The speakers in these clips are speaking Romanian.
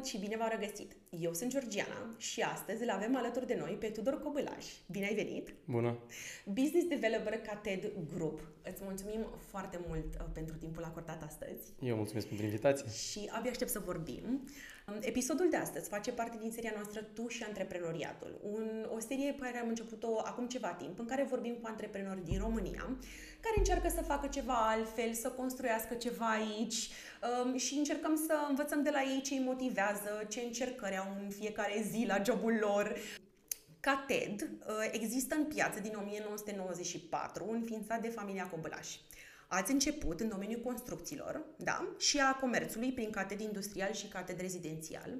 Salut și bine v-am regăsit! Eu sunt Georgiana și astăzi îl avem alături de noi pe Tudor Cobălaș. Bine ai venit! Bună! Business Developer Cated Group. Îți mulțumim foarte mult uh, pentru timpul acordat astăzi. Eu mulțumesc pentru invitație. Și abia aștept să vorbim. Um, episodul de astăzi face parte din seria noastră Tu și Antreprenoriatul. Un, o serie pe care am început-o acum ceva timp, în care vorbim cu antreprenori din România, care încearcă să facă ceva altfel, să construiască ceva aici um, și încercăm să învățăm de la ei ce îi motivează, ce încercări au în fiecare zi la jobul lor. Ca TED uh, există în piață din 1994, înființat de familia Cobălaș. Ați început în domeniul construcțiilor da? și a comerțului prin cated industrial și cated rezidențial.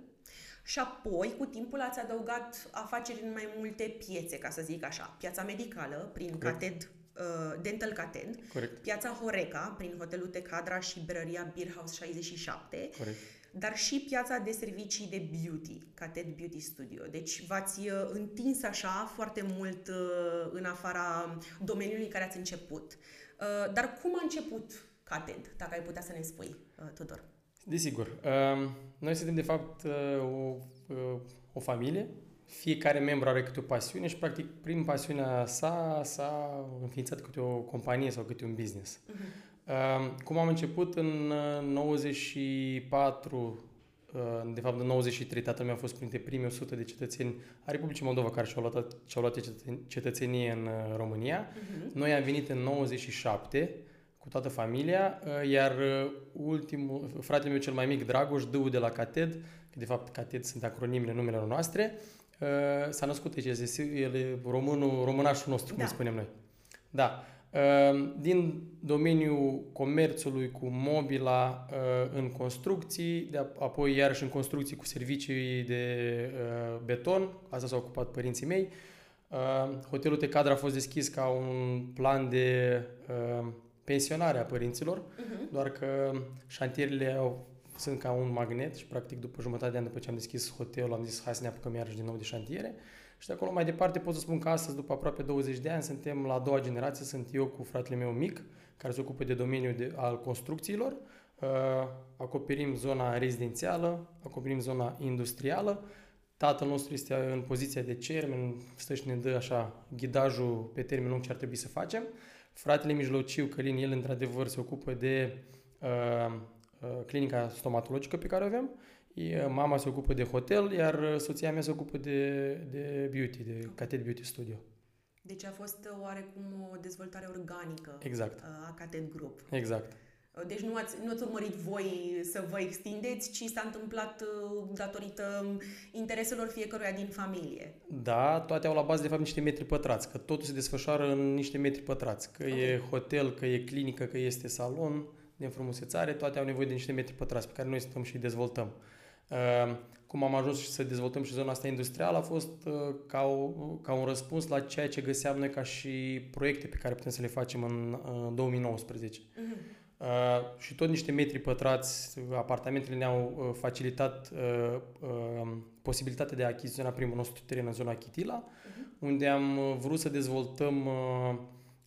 Și apoi, cu timpul, ați adăugat afaceri în mai multe piețe, ca să zic așa. Piața medicală, prin Corect. cated uh, Dental Cated, Corect. piața Horeca, prin hotelul Tecadra și brăria Beer House 67, Corect. dar și piața de servicii de beauty, Cated Beauty Studio. Deci v-ați uh, întins așa foarte mult uh, în afara domeniului în care ați început. Uh, dar cum a început Cated, dacă ai putea să ne spui, uh, Tudor? Desigur. Uh, noi suntem, de fapt, uh, o, uh, o familie fiecare membru are câte o pasiune și, practic, prin pasiunea sa s-a înființat câte o companie sau câte un business. Uh-huh. Cum am început în 94, uh, de fapt în 93, tatăl meu a fost printre primii 100 de cetățeni a Republicii Moldova care și-au luat, și-au luat cetățenie în uh, România. Uh-huh. Noi am venit în 97 cu toată familia, uh, iar ultimul, fratele meu cel mai mic, Dragoș, Dău de la Cated, că de fapt Cated sunt acronimele numelor noastre, Uh, s-a născut aici, el e românul, românașul nostru, da. cum spunem noi. Da. Uh, din domeniul comerțului cu mobila uh, în construcții, de apoi iarăși în construcții cu servicii de beton, asta s-au ocupat părinții mei. Hotelul Tecadra a fost deschis ca un plan de pensionare a părinților, uh-huh. doar că șantierile au sunt ca un magnet și practic după jumătate de an după ce am deschis hotelul am zis hai să ne apucăm iarăși din nou de șantiere și de acolo mai departe pot să spun că astăzi după aproape 20 de ani suntem la a doua generație, sunt eu cu fratele meu mic care se ocupă de domeniul de, al construcțiilor, uh, acoperim zona rezidențială, acoperim zona industrială, tatăl nostru este în poziția de chairman, stă și ne dă așa ghidajul pe termen lung ce ar trebui să facem. Fratele mijlociu, Călin, el într-adevăr se ocupă de uh, Uh, clinica stomatologică pe care o avem. Mama se ocupă de hotel, iar uh, soția mea se ocupă de, de beauty, de Catet Beauty Studio. Deci a fost uh, oarecum o dezvoltare organică exact. a Catet Group. Exact. Deci nu ați, nu ați urmărit voi să vă extindeți, ci s-a întâmplat datorită intereselor fiecăruia din familie. Da, toate au la bază de fapt niște metri pătrați, că totul se desfășoară în niște metri pătrați, că okay. e hotel, că e clinică, că este salon, de înfrumusețare, toate au nevoie de niște metri pătrați pe care noi stăm și dezvoltăm. Uh, cum am ajuns și să dezvoltăm și zona asta industrială a fost uh, ca, o, ca un răspuns la ceea ce găseam noi ca și proiecte pe care putem să le facem în 2019. Uh-huh. Uh, și tot niște metri pătrați, apartamentele ne-au facilitat uh, uh, posibilitatea de a achiziționa primul nostru teren în zona Chitila, uh-huh. unde am vrut să dezvoltăm uh,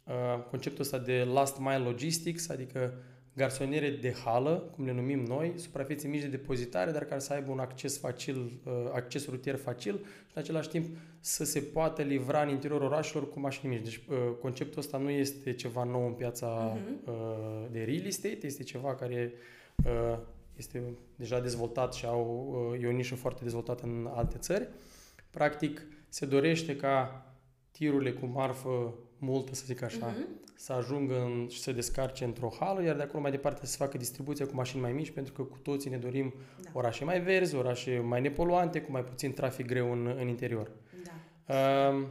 uh, conceptul ăsta de last mile logistics, adică garsoniere de hală, cum le numim noi, suprafețe mici de depozitare, dar care să aibă un acces facil, uh, acces rutier facil și în același timp să se poată livra în interiorul orașelor cu mașini mici. Deci uh, conceptul ăsta nu este ceva nou în piața uh-huh. de real estate, este ceva care uh, este deja dezvoltat și au, e o nișă foarte dezvoltată în alte țări. Practic, se dorește ca tirurile cu marfă multă, să zic așa, uh-huh. Să ajungă în, și să descarce într-o hală, iar de acolo mai departe să se facă distribuția cu mașini mai mici, pentru că cu toții ne dorim da. orașe mai verzi, orașe mai nepoluante, cu mai puțin trafic greu în, în interior. Da. Uh,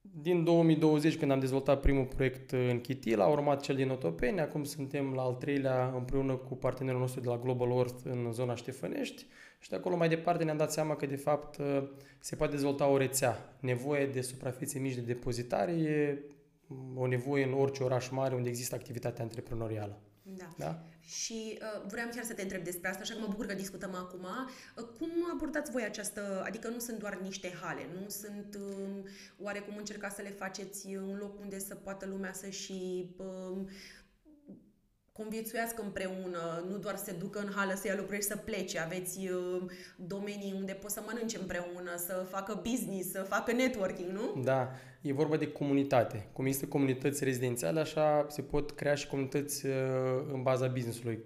din 2020, când am dezvoltat primul proiect în Chitil, a urmat cel din Otopeni, acum suntem la al treilea împreună cu partenerul nostru de la Global Earth în zona Ștefănești și de acolo mai departe ne-am dat seama că de fapt se poate dezvolta o rețea. Nevoie de suprafețe mici de depozitare e o nevoie în orice oraș mare unde există activitate antreprenorială. Da. da? Și uh, vreau chiar să te întreb despre asta, așa că mă bucur că discutăm acum. Uh, cum abordați voi această, adică nu sunt doar niște hale, nu sunt uh, oarecum încercați să le faceți un loc unde să poată lumea să și uh, conviețuiască împreună, nu doar să se ducă în hală să ia lucruri și să plece. Aveți uh, domenii unde pot să mănânce împreună, să facă business, să facă networking, nu? Da, e vorba de comunitate. Cum există comunități rezidențiale, așa se pot crea și comunități uh, în baza businessului.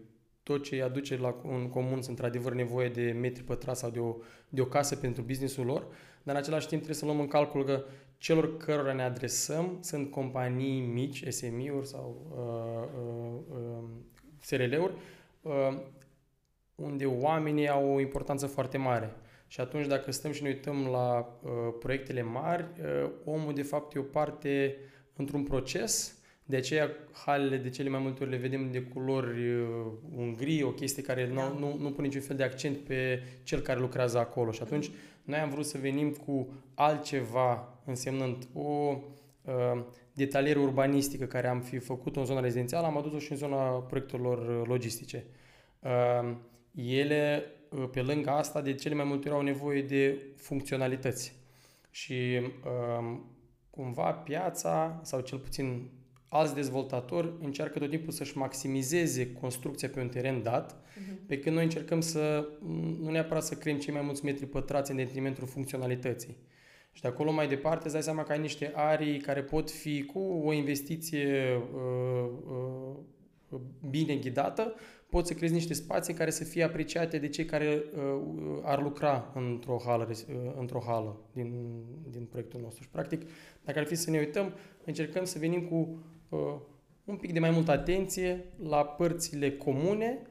Tot ce îi aduce la, în comun sunt într-adevăr nevoie de metri pătrați sau de o, de o casă pentru businessul lor, dar în același timp trebuie să luăm în calcul că celor cărora ne adresăm sunt companii mici, SMI-uri sau uh, uh, uh, SRL-uri, uh, unde oamenii au o importanță foarte mare. Și atunci dacă stăm și ne uităm la uh, proiectele mari, uh, omul de fapt e o parte într-un proces, de aceea halele de cele mai multe ori le vedem de culori uh, un gri, o chestie care da. nu, nu, nu pune niciun fel de accent pe cel care lucrează acolo. Și atunci noi am vrut să venim cu altceva, însemnând o uh, detaliere urbanistică care am fi făcut în zona rezidențială, am adus-o și în zona proiectelor logistice. Uh, ele, uh, pe lângă asta, de cele mai multe ori au nevoie de funcționalități. Și uh, cumva piața, sau cel puțin alți dezvoltatori încearcă tot timpul să-și maximizeze construcția pe un teren dat, uh-huh. pe când noi încercăm să nu neapărat să creăm cei mai mulți metri pătrați în detrimentul funcționalității. Și de acolo mai departe îți dai seama că ai niște arii care pot fi cu o investiție uh, uh, bine ghidată, poți să creezi niște spații care să fie apreciate de cei care uh, ar lucra într-o hală, uh, într-o hală din, din proiectul nostru. Și practic, dacă ar fi să ne uităm, încercăm să venim cu uh, un pic de mai multă atenție la părțile comune,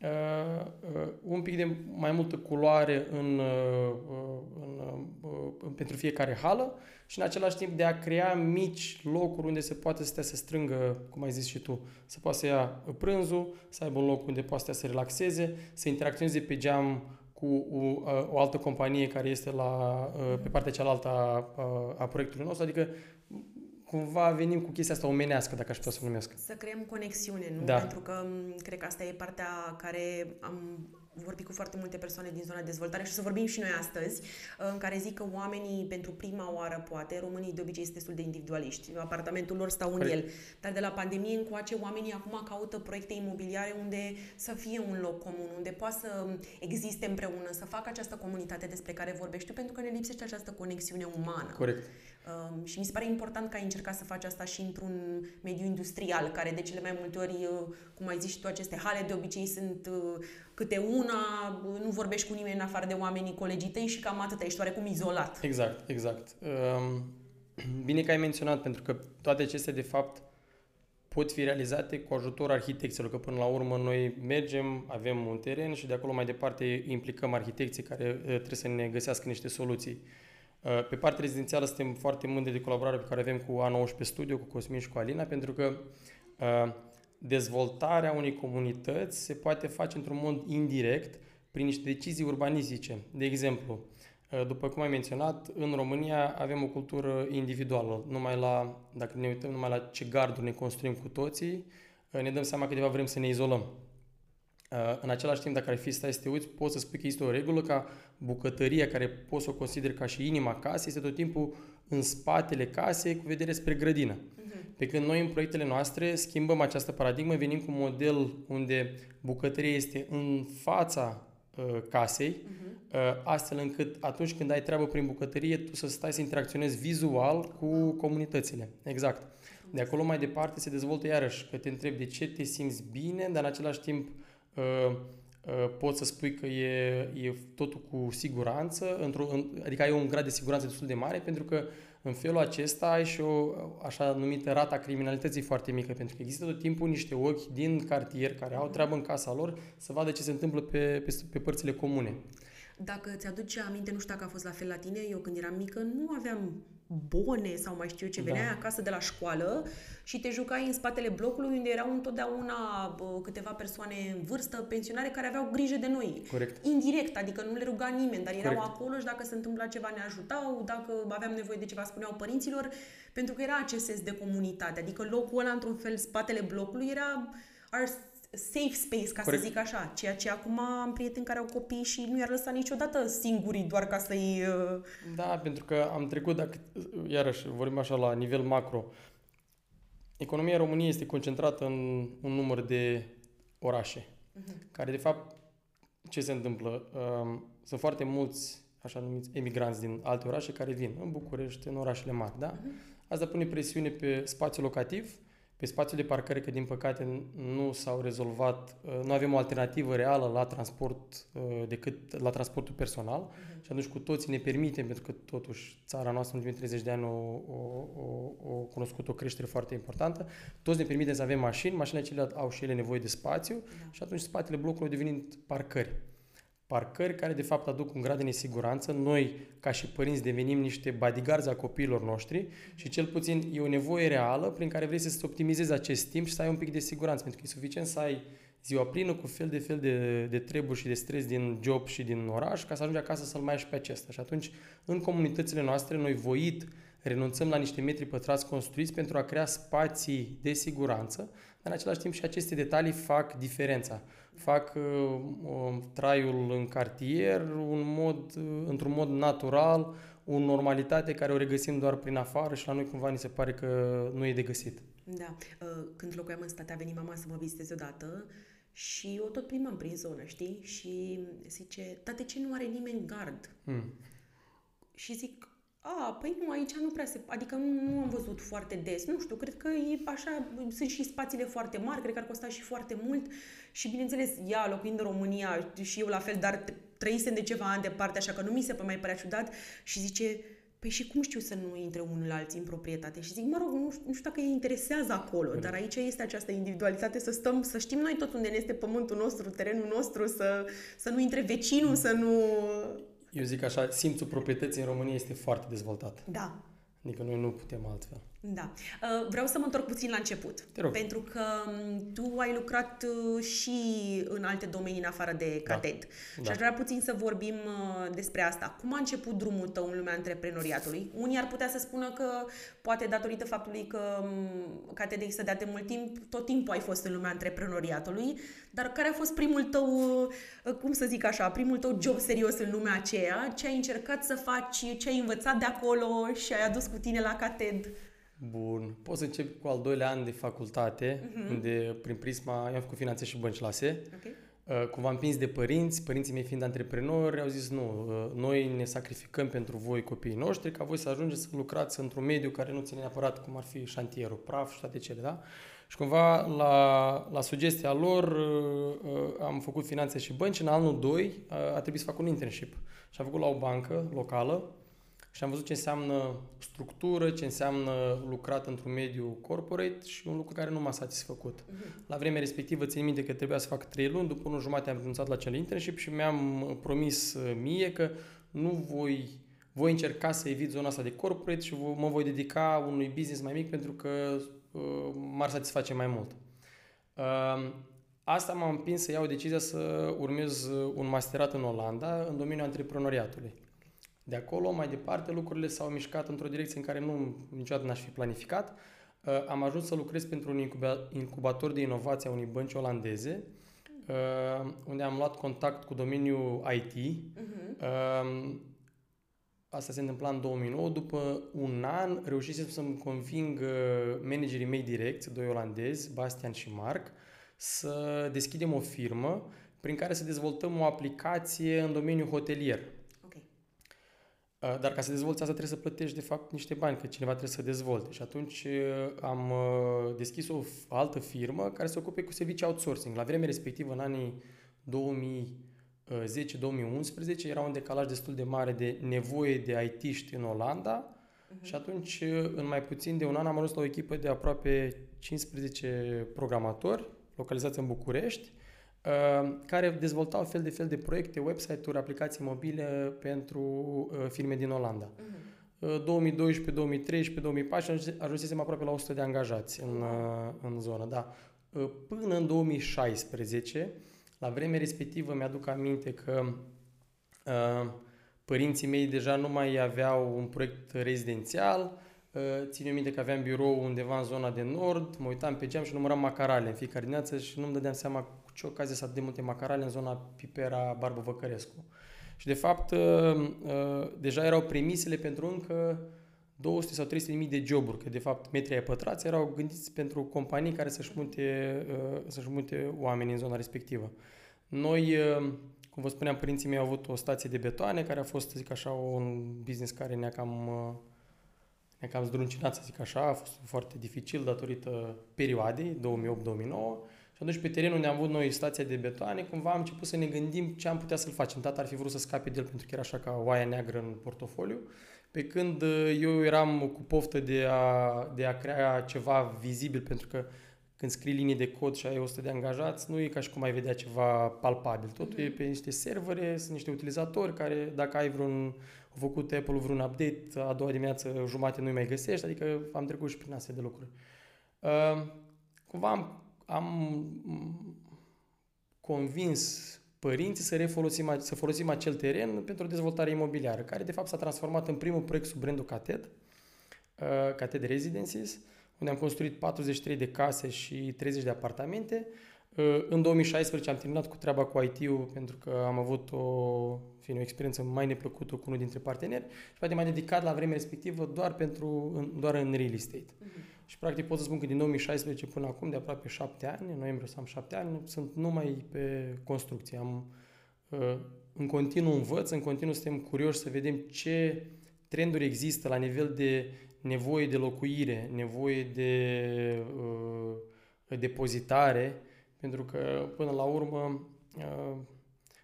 uh, uh, un pic de mai multă culoare în, uh, uh în, uh, pentru fiecare hală și în același timp de a crea mici locuri unde se poate să să strângă, cum ai zis și tu, să poată să ia prânzul, să aibă un loc unde poate să să relaxeze, să interacționeze pe geam cu o, uh, o altă companie care este la, uh, pe partea cealaltă a, a proiectului nostru, adică cumva venim cu chestia asta omenească, dacă aș putea să o numesc. Să creăm conexiune, nu? Da. Pentru că cred că asta e partea care am vorbit cu foarte multe persoane din zona de dezvoltare și o să vorbim și noi astăzi, în care zic că oamenii pentru prima oară, poate, românii de obicei sunt destul de individualiști, apartamentul lor stau în Corect. el, dar de la pandemie încoace oamenii acum caută proiecte imobiliare unde să fie un loc comun, unde poate să existe împreună, să facă această comunitate despre care vorbești pentru că ne lipsește această conexiune umană. Corect. Um, și mi se pare important că ai încercat să faci asta și într-un mediu industrial, care de cele mai multe ori, uh, cum ai zis și tu, aceste hale de obicei sunt uh, câte una, nu vorbești cu nimeni în afară de oamenii colegii tăi și cam atât, ești oarecum izolat. Exact, exact. Um, bine că ai menționat, pentru că toate acestea, de fapt, pot fi realizate cu ajutor arhitecților, că până la urmă noi mergem, avem un teren și de acolo mai departe implicăm arhitecții care uh, trebuie să ne găsească niște soluții. Uh, pe partea rezidențială suntem foarte mândri de colaborare pe care avem cu A19 Studio, cu Cosmin și cu Alina, pentru că uh, dezvoltarea unei comunități se poate face într-un mod indirect prin niște decizii urbanistice. De exemplu, uh, după cum ai menționat, în România avem o cultură individuală. Numai la, dacă ne uităm numai la ce garduri ne construim cu toții, ne dăm seama că de vrem să ne izolăm. În același timp, dacă ar fi stai să te uiți, poți să spui că este o regulă ca bucătăria, care poți să o consideri ca și inima casei, este tot timpul în spatele casei cu vedere spre grădină. Uh-huh. Pe când noi în proiectele noastre schimbăm această paradigmă, venim cu un model unde bucătăria este în fața uh, casei, uh-huh. uh, astfel încât atunci când ai treabă prin bucătărie, tu să stai să interacționezi vizual cu comunitățile. Exact. De acolo mai departe se dezvoltă iarăși că te întrebi de ce te simți bine, dar în același timp uh, Uh, poți să spui că e, e totul cu siguranță, într-o, adică ai un grad de siguranță destul de mare, pentru că în felul acesta ai și o așa numită rata criminalității foarte mică, pentru că există tot timpul niște ochi din cartier care au treabă în casa lor să vadă ce se întâmplă pe, pe, pe părțile comune. Dacă ți-aduce aminte, nu știu dacă a fost la fel la tine, eu când eram mică nu aveam bone sau mai știu eu ce, veneai da. acasă de la școală și te jucai în spatele blocului unde erau întotdeauna bă, câteva persoane în vârstă, pensionare, care aveau grijă de noi. Corect. Indirect, adică nu le ruga nimeni, dar erau Corect. acolo și dacă se întâmpla ceva ne ajutau, dacă aveam nevoie de ceva spuneau părinților, pentru că era acest sens de comunitate, adică locul ăla, într-un fel, spatele blocului era our safe space, ca Corect. să zic așa. Ceea ce acum am prieteni care au copii și nu i-ar lăsa niciodată singurii doar ca să-i... Uh, da, pentru că am trecut, dacă, iarăși vorbim așa la nivel macro, economia României este concentrată în un număr de orașe, uh-huh. care de fapt, ce se întâmplă? Um, sunt foarte mulți așa numiți emigranți din alte orașe care vin în București, în orașele mari, da? Uh-huh. Asta pune presiune pe spațiul locativ, pe spațiul de parcare, că din păcate nu s-au rezolvat, uh, nu avem o alternativă reală la transport uh, decât la transportul personal uh-huh. și atunci cu toții ne permitem, pentru că totuși țara noastră în ultimii 30 de ani o, o, o, o cunoscut o creștere foarte importantă, toți ne permitem să avem mașini, mașinile acelea au și ele nevoie de spațiu da. și atunci spatele blocului devenind parcări parcări care de fapt aduc un grad de nesiguranță. Noi, ca și părinți, devenim niște bodyguards a copiilor noștri și cel puțin e o nevoie reală prin care vrei să-ți optimizezi acest timp și să ai un pic de siguranță, pentru că e suficient să ai ziua plină cu fel de fel de, de treburi și de stres din job și din oraș ca să ajungi acasă să-l mai ai și pe acesta. Și atunci, în comunitățile noastre, noi voit renunțăm la niște metri pătrați construiți pentru a crea spații de siguranță, dar în același timp și aceste detalii fac diferența fac uh, uh, traiul în cartier un mod, uh, într-un mod natural, o normalitate care o regăsim doar prin afară și la noi cumva ni se pare că nu e de găsit. Da. Uh, când locuiam în state, a venit mama să mă viziteze odată și o tot plimbam prin zonă, știi? Și zice, tate, ce nu are nimeni gard? Hmm. Și zic, a, păi nu, aici nu prea se... Adică nu, nu am văzut foarte des. Nu știu, cred că e așa... Sunt și spațiile foarte mari, cred că ar costa și foarte mult. Și bineînțeles, ea locuind în România și eu la fel, dar trăisem de ceva ani departe, așa că nu mi se mai părea ciudat. Și zice, Păi și cum știu să nu intre unul la alții în proprietate? Și zic, mă rog, nu, nu știu dacă îi interesează acolo, Bine. dar aici este această individualitate, să stăm, să știm noi tot unde ne este pământul nostru, terenul nostru, să, să nu intre vecinul, să nu eu zic așa, simțul proprietății în România este foarte dezvoltat. Da. Adică noi nu putem altfel. Da. Uh, vreau să mă întorc puțin la început. Te rog. Pentru că um, tu ai lucrat uh, și în alte domenii în afară de catet. Da. Și da. aș vrea puțin să vorbim uh, despre asta. Cum a început drumul tău în lumea antreprenoriatului? Unii ar putea să spună că poate datorită faptului că um, catet există de atât mult timp, tot timpul ai fost în lumea antreprenoriatului, dar care a fost primul tău, cum să zic așa, primul tău job serios în lumea aceea? Ce ai încercat să faci, ce ai învățat de acolo și ai adus cu tine la cated? Bun. Pot să încep cu al doilea an de facultate, uh-huh. unde prin prisma, eu am făcut finanțe și bănci lase. Okay. Uh, cumva împins de părinți, părinții mei fiind antreprenori, au zis nu, uh, noi ne sacrificăm pentru voi copiii noștri, ca voi să ajungeți să lucrați într-un mediu care nu ține neapărat cum ar fi șantierul, praf și toate cele, da? Și cumva la, la sugestia lor uh, am făcut finanțe și bănci. În anul 2 a trebuit să fac un internship și am făcut la o bancă locală și am văzut ce înseamnă structură, ce înseamnă lucrat într-un mediu corporate și un lucru care nu m-a satisfăcut. Uh-huh. La vremea respectivă țin minte că trebuia să fac trei luni, după o jumătate am renunțat la acel internship și mi-am promis uh, mie că nu voi, voi încerca să evit zona asta de corporate și mă voi dedica unui business mai mic pentru că uh, m-ar satisface mai mult. Uh, asta m-a împins să iau decizia să urmez un masterat în Olanda în domeniul antreprenoriatului. De acolo, mai departe, lucrurile s-au mișcat într-o direcție în care nu niciodată n-aș fi planificat. Uh, am ajuns să lucrez pentru un incubator de inovație a unei bănci olandeze, uh, unde am luat contact cu domeniul IT. Uh-huh. Mhm. Uh, asta se întâmpla în 2009. După un an reușisem să-mi conving managerii mei direcți, doi olandezi, Bastian și Marc, să deschidem o firmă prin care să dezvoltăm o aplicație în domeniul hotelier. Uh, dar ca să dezvolți asta trebuie să plătești de fapt niște bani, că cineva trebuie să dezvolte. Și atunci uh, am uh, deschis o altă firmă care se ocupe cu servicii outsourcing. La vremea respectivă, în anii 2010-2011, era un decalaj destul de mare de nevoie de IT-ști în Olanda uh-huh. și atunci, în mai puțin de un an, am ajuns la o echipă de aproape 15 programatori localizați în București, Ehm, care dezvoltau fel de fel de proiecte, website-uri, aplicații mobile pentru uh, firme din Olanda. Uh-huh. 2012, 2013, 2014 ajunsesem aproape la 100 de angajați în, uh, în zonă, da. Uh, până în 2016, la vremea respectivă mi-aduc aminte că uh, părinții mei deja nu mai aveau un proiect rezidențial, uh, țin minte că aveam birou undeva în zona de nord, mă uitam pe geam și număram macarale în fiecare dimineață și nu-mi dădeam seama ce ocazie să atât de multe macarale în zona Pipera Barbă Văcărescu. Și de fapt, uh, uh, deja erau premisele pentru încă 200 sau 300 de mii de joburi, că de fapt metrii pătrați erau gândiți pentru companii care să-și mute, uh, să-și mute oameni în zona respectivă. Noi, uh, cum vă spuneam, părinții mei au avut o stație de betoane care a fost, să zic așa, un business care ne-a cam, uh, ne-a cam zdruncinat, să zic așa, a fost foarte dificil datorită perioadei 2008-2009 și atunci pe terenul unde am avut noi stația de betoane, cumva am început să ne gândim ce am putea să-l facem. Tata ar fi vrut să scape de el pentru că era așa ca oaia neagră în portofoliu pe când uh, eu eram cu poftă de a, de a crea ceva vizibil, pentru că când scrii linii de cod și ai 100 de angajați, nu e ca și cum ai vedea ceva palpabil. Totul e pe niște servere, sunt niște utilizatori care, dacă ai vreun, au făcut Apple vreun update, a doua dimineață jumate nu-i mai găsești, adică am trecut și prin astea de lucruri. Uh, cumva am, am convins părinții să refolosim, să folosim acel teren pentru dezvoltare imobiliară, care de fapt s-a transformat în primul proiect sub brandul Cated, uh, Cated Residences, unde am construit 43 de case și 30 de apartamente. Uh, în 2016 am terminat cu treaba cu IT-ul pentru că am avut o, fine, o experiență mai neplăcută cu unul dintre parteneri și poate m-am dedicat la vremea respectivă doar, pentru, doar în real estate. Uh-huh. Și practic pot să spun că din 2016 până acum, de aproape șapte ani, în noiembrie să am șapte ani, sunt numai pe construcție. Am, uh, în continuu învăț, în continuu suntem curioși să vedem ce trenduri există la nivel de nevoie de locuire, nevoie de uh, depozitare, pentru că până la urmă uh,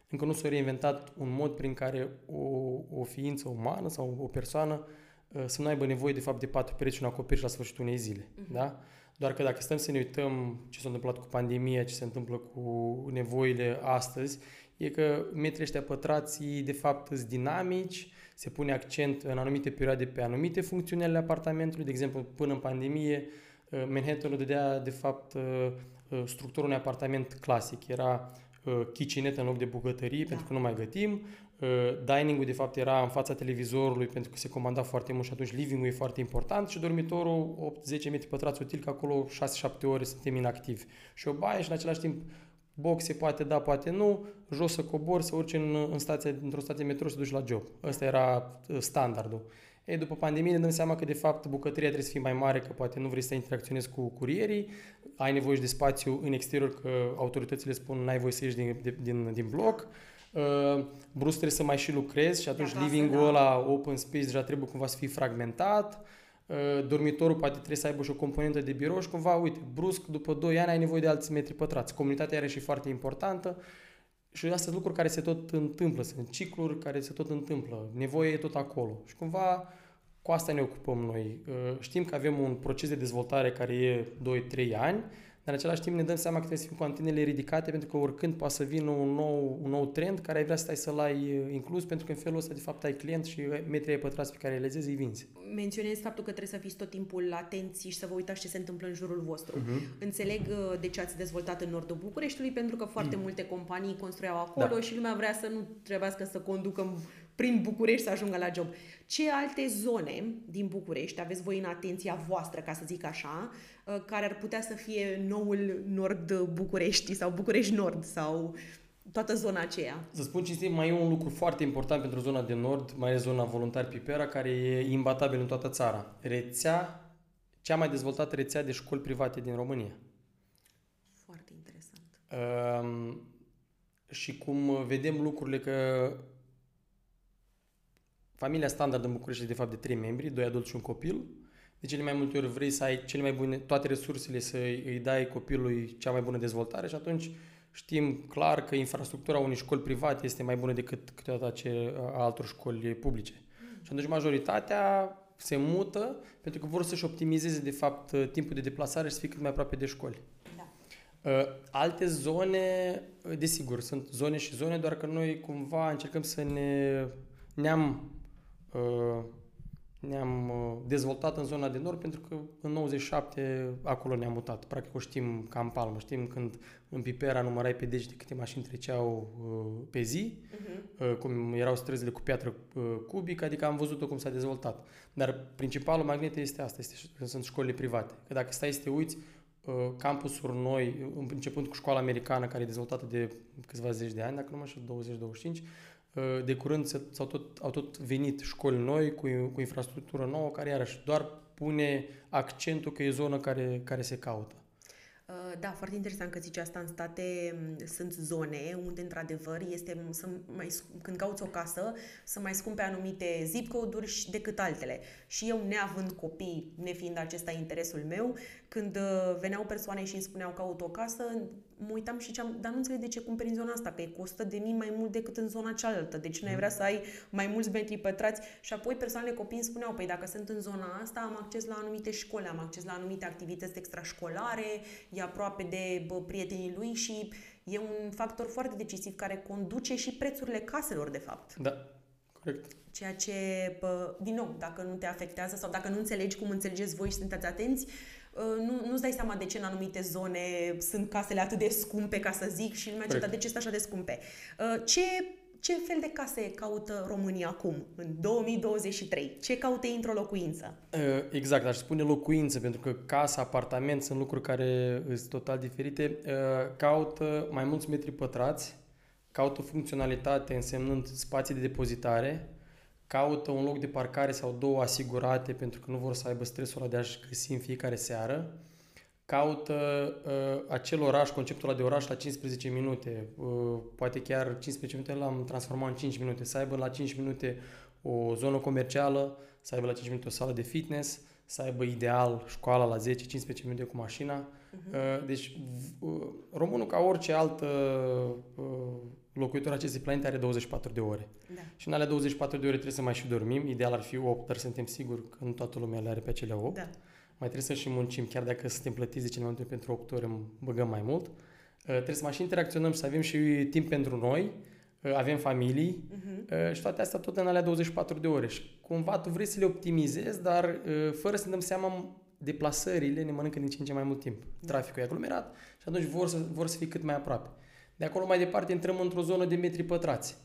încă nu s-a reinventat un mod prin care o, o ființă umană sau o persoană Uh, să nu aibă nevoie de fapt de patru pereți și un acoperiș la sfârșitul unei zile. Uh-huh. Da? Doar că dacă stăm să ne uităm ce s-a întâmplat cu pandemia, ce se întâmplă cu nevoile astăzi, e că metrii ăștia pătrați de fapt sunt dinamici, se pune accent în anumite perioade pe anumite funcțiuni ale apartamentului, de exemplu până în pandemie uh, Manhattanul dădea de fapt uh, structura unui apartament clasic, era kitchenette în loc de bucătărie, da. pentru că nu mai gătim, Uh, dining-ul de fapt era în fața televizorului pentru că se comanda foarte mult și atunci living-ul e foarte important și dormitorul 8-10 metri pătrați util că acolo 6-7 ore suntem inactivi. Și o baie și în același timp box se poate da, poate nu, jos să cobor, să urci în, în stația, într-o stație metro și să duci la job. Ăsta era uh, standardul. Ei, după pandemie ne dăm seama că de fapt bucătăria trebuie să fie mai mare, că poate nu vrei să interacționezi cu curierii, ai nevoie și de spațiu în exterior, că autoritățile spun n-ai voie să ieși din, din, din bloc. Uh, brusc trebuie să mai și lucrezi și atunci living-ul da. ăla open space deja trebuie cumva să fie fragmentat. Uh, dormitorul poate trebuie să aibă și o componentă de birou și cumva, uite, brusc, după 2 ani ai nevoie de alți metri pătrați. Comunitatea are și foarte importantă și astea sunt lucruri care se tot întâmplă, sunt cicluri care se tot întâmplă, nevoie e tot acolo. Și cumva cu asta ne ocupăm noi. Uh, știm că avem un proces de dezvoltare care e 2-3 ani, dar în același timp ne dăm seama că trebuie să fim cu antenele ridicate pentru că oricând poate să vină un nou, un nou trend care ai vrea să stai să-l ai uh, inclus pentru că în felul ăsta de fapt ai client și metrii pătrați pe care îi lezezi îi vinzi. Menționez faptul că trebuie să fiți tot timpul atenți și să vă uitați ce se întâmplă în jurul vostru. Uh-huh. Înțeleg uh, de ce ați dezvoltat în nordul Bucureștiului pentru că foarte uh-huh. multe companii construiau acolo da. și lumea vrea să nu trebuiască să conducă prin București să ajungă la job. Ce alte zone din București aveți voi în atenția voastră, ca să zic așa, uh, care ar putea să fie noul nord București sau București Nord sau toată zona aceea? Să spun cinstit, mai e un lucru foarte important pentru zona de nord, mai e zona voluntar Pipera, care e imbatabil în toată țara. Rețea, cea mai dezvoltată rețea de școli private din România. Foarte interesant. Um, și cum vedem lucrurile că Familia standard în București de fapt de trei membri, doi adulți și un copil. De cele mai multe ori vrei să ai cele mai bune, toate resursele să îi dai copilului cea mai bună dezvoltare și atunci știm clar că infrastructura unei școli private este mai bună decât câteodată ce a altor școli publice. Mm. Și atunci majoritatea se mută pentru că vor să-și optimizeze de fapt timpul de deplasare și să fie cât mai aproape de școli. Da. Alte zone, desigur, sunt zone și zone, doar că noi cumva încercăm să ne ne-am Uh, ne-am uh, dezvoltat în zona de nord pentru că în 97 acolo ne-am mutat. Practic o știm ca în palmă. Știm când în Pipera numărai pe degete câte mașini treceau uh, pe zi, uh-huh. cum erau străzile cu piatră cubică, adică am văzut-o cum s-a dezvoltat. Dar principalul magnet este asta, este, sunt școlile private. Că dacă stai să te uiți, campusuri noi, începând cu școala americană care e dezvoltată de câțiva zeci de ani, dacă nu mă știu, 20-25, Uh, de curând s-au tot, au tot venit școli noi cu, cu infrastructură nouă care iarăși doar pune accentul că e zonă care, care se caută. Uh, da, foarte interesant că zici asta. În state sunt zone unde, într-adevăr, este să mai, când cauți o casă, să mai scumpe anumite zip code-uri decât altele. Și eu, neavând copii, nefiind acesta interesul meu, când uh, veneau persoane și îmi spuneau că caut o casă, mă uitam și ziceam, dar nu înțeleg de ce cumperi în zona asta, că e costă de mii mai mult decât în zona cealaltă. Deci nu ai vrea să ai mai mulți metri pătrați. Și apoi persoanele copii îmi spuneau, păi dacă sunt în zona asta, am acces la anumite școli, am acces la anumite activități extrașcolare, e aproape de bă, prietenii lui și e un factor foarte decisiv care conduce și prețurile caselor, de fapt. Da, corect. Ceea ce, bă, din nou, dacă nu te afectează sau dacă nu înțelegi cum înțelegeți voi și sunteți atenți, Uh, nu, nu-ți dai seama de ce în anumite zone sunt casele atât de scumpe, ca să zic, și lumea dar de ce sunt așa de scumpe. Uh, ce, ce fel de case caută România acum, în 2023? Ce caută într-o locuință? Uh, exact, aș spune locuință, pentru că casa, apartament sunt lucruri care sunt total diferite. Caută mai mulți metri pătrați, caută funcționalitate însemnând spații de depozitare, caută un loc de parcare sau două asigurate pentru că nu vor să aibă stresul ăla de a-și găsi în fiecare seară, caută uh, acel oraș, conceptul ăla de oraș la 15 minute, uh, poate chiar 15 minute l-am transformat în 5 minute, să aibă la 5 minute o zonă comercială, să aibă la 5 minute o sală de fitness, să aibă ideal școala la 10-15 minute cu mașina. Uh-huh. Deci uh, românul ca orice altă uh, locuitorul acestei planete are 24 de ore. Da. Și în alea 24 de ore trebuie să mai și dormim. Ideal ar fi 8, dar suntem siguri că nu toată lumea le are pe acele 8. Da. Mai trebuie să și muncim, chiar dacă suntem plătiți de cel mai multe pentru 8 ore, băgăm mai mult. Uh, trebuie să mai și interacționăm și să avem și timp pentru noi, uh, avem familii uh-huh. și toate astea tot în alea 24 de ore. Și cumva tu vrei să le optimizezi, dar uh, fără să ne dăm seama deplasările ne mănâncă din ce în ce mai mult timp. Da. Traficul e aglomerat și atunci vor să, vor să fie cât mai aproape. De acolo mai departe intrăm într-o zonă de metri pătrați.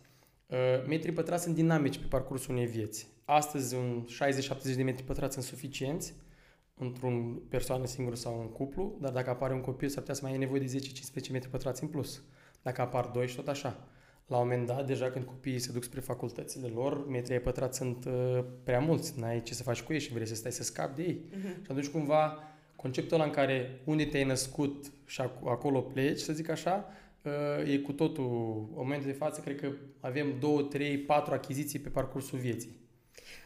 Uh, metrii pătrați sunt dinamici pe parcursul unei vieți. Astăzi un 60-70 de metri pătrați sunt suficienți într-un persoană singură sau un cuplu, dar dacă apare un copil s-ar putea să mai ai nevoie de 10-15 metri pătrați în plus. Dacă apar doi și tot așa. La un moment dat, deja când copiii se duc spre facultățile lor, metrii pătrați sunt uh, prea mulți, n-ai ce să faci cu ei și vrei să stai să scapi de ei. Uh-huh. Și atunci cumva conceptul ăla în care unde te-ai născut și acolo pleci, să zic așa, Uh, e cu totul, în momentul de față, cred că avem 2, 3, 4 achiziții pe parcursul vieții.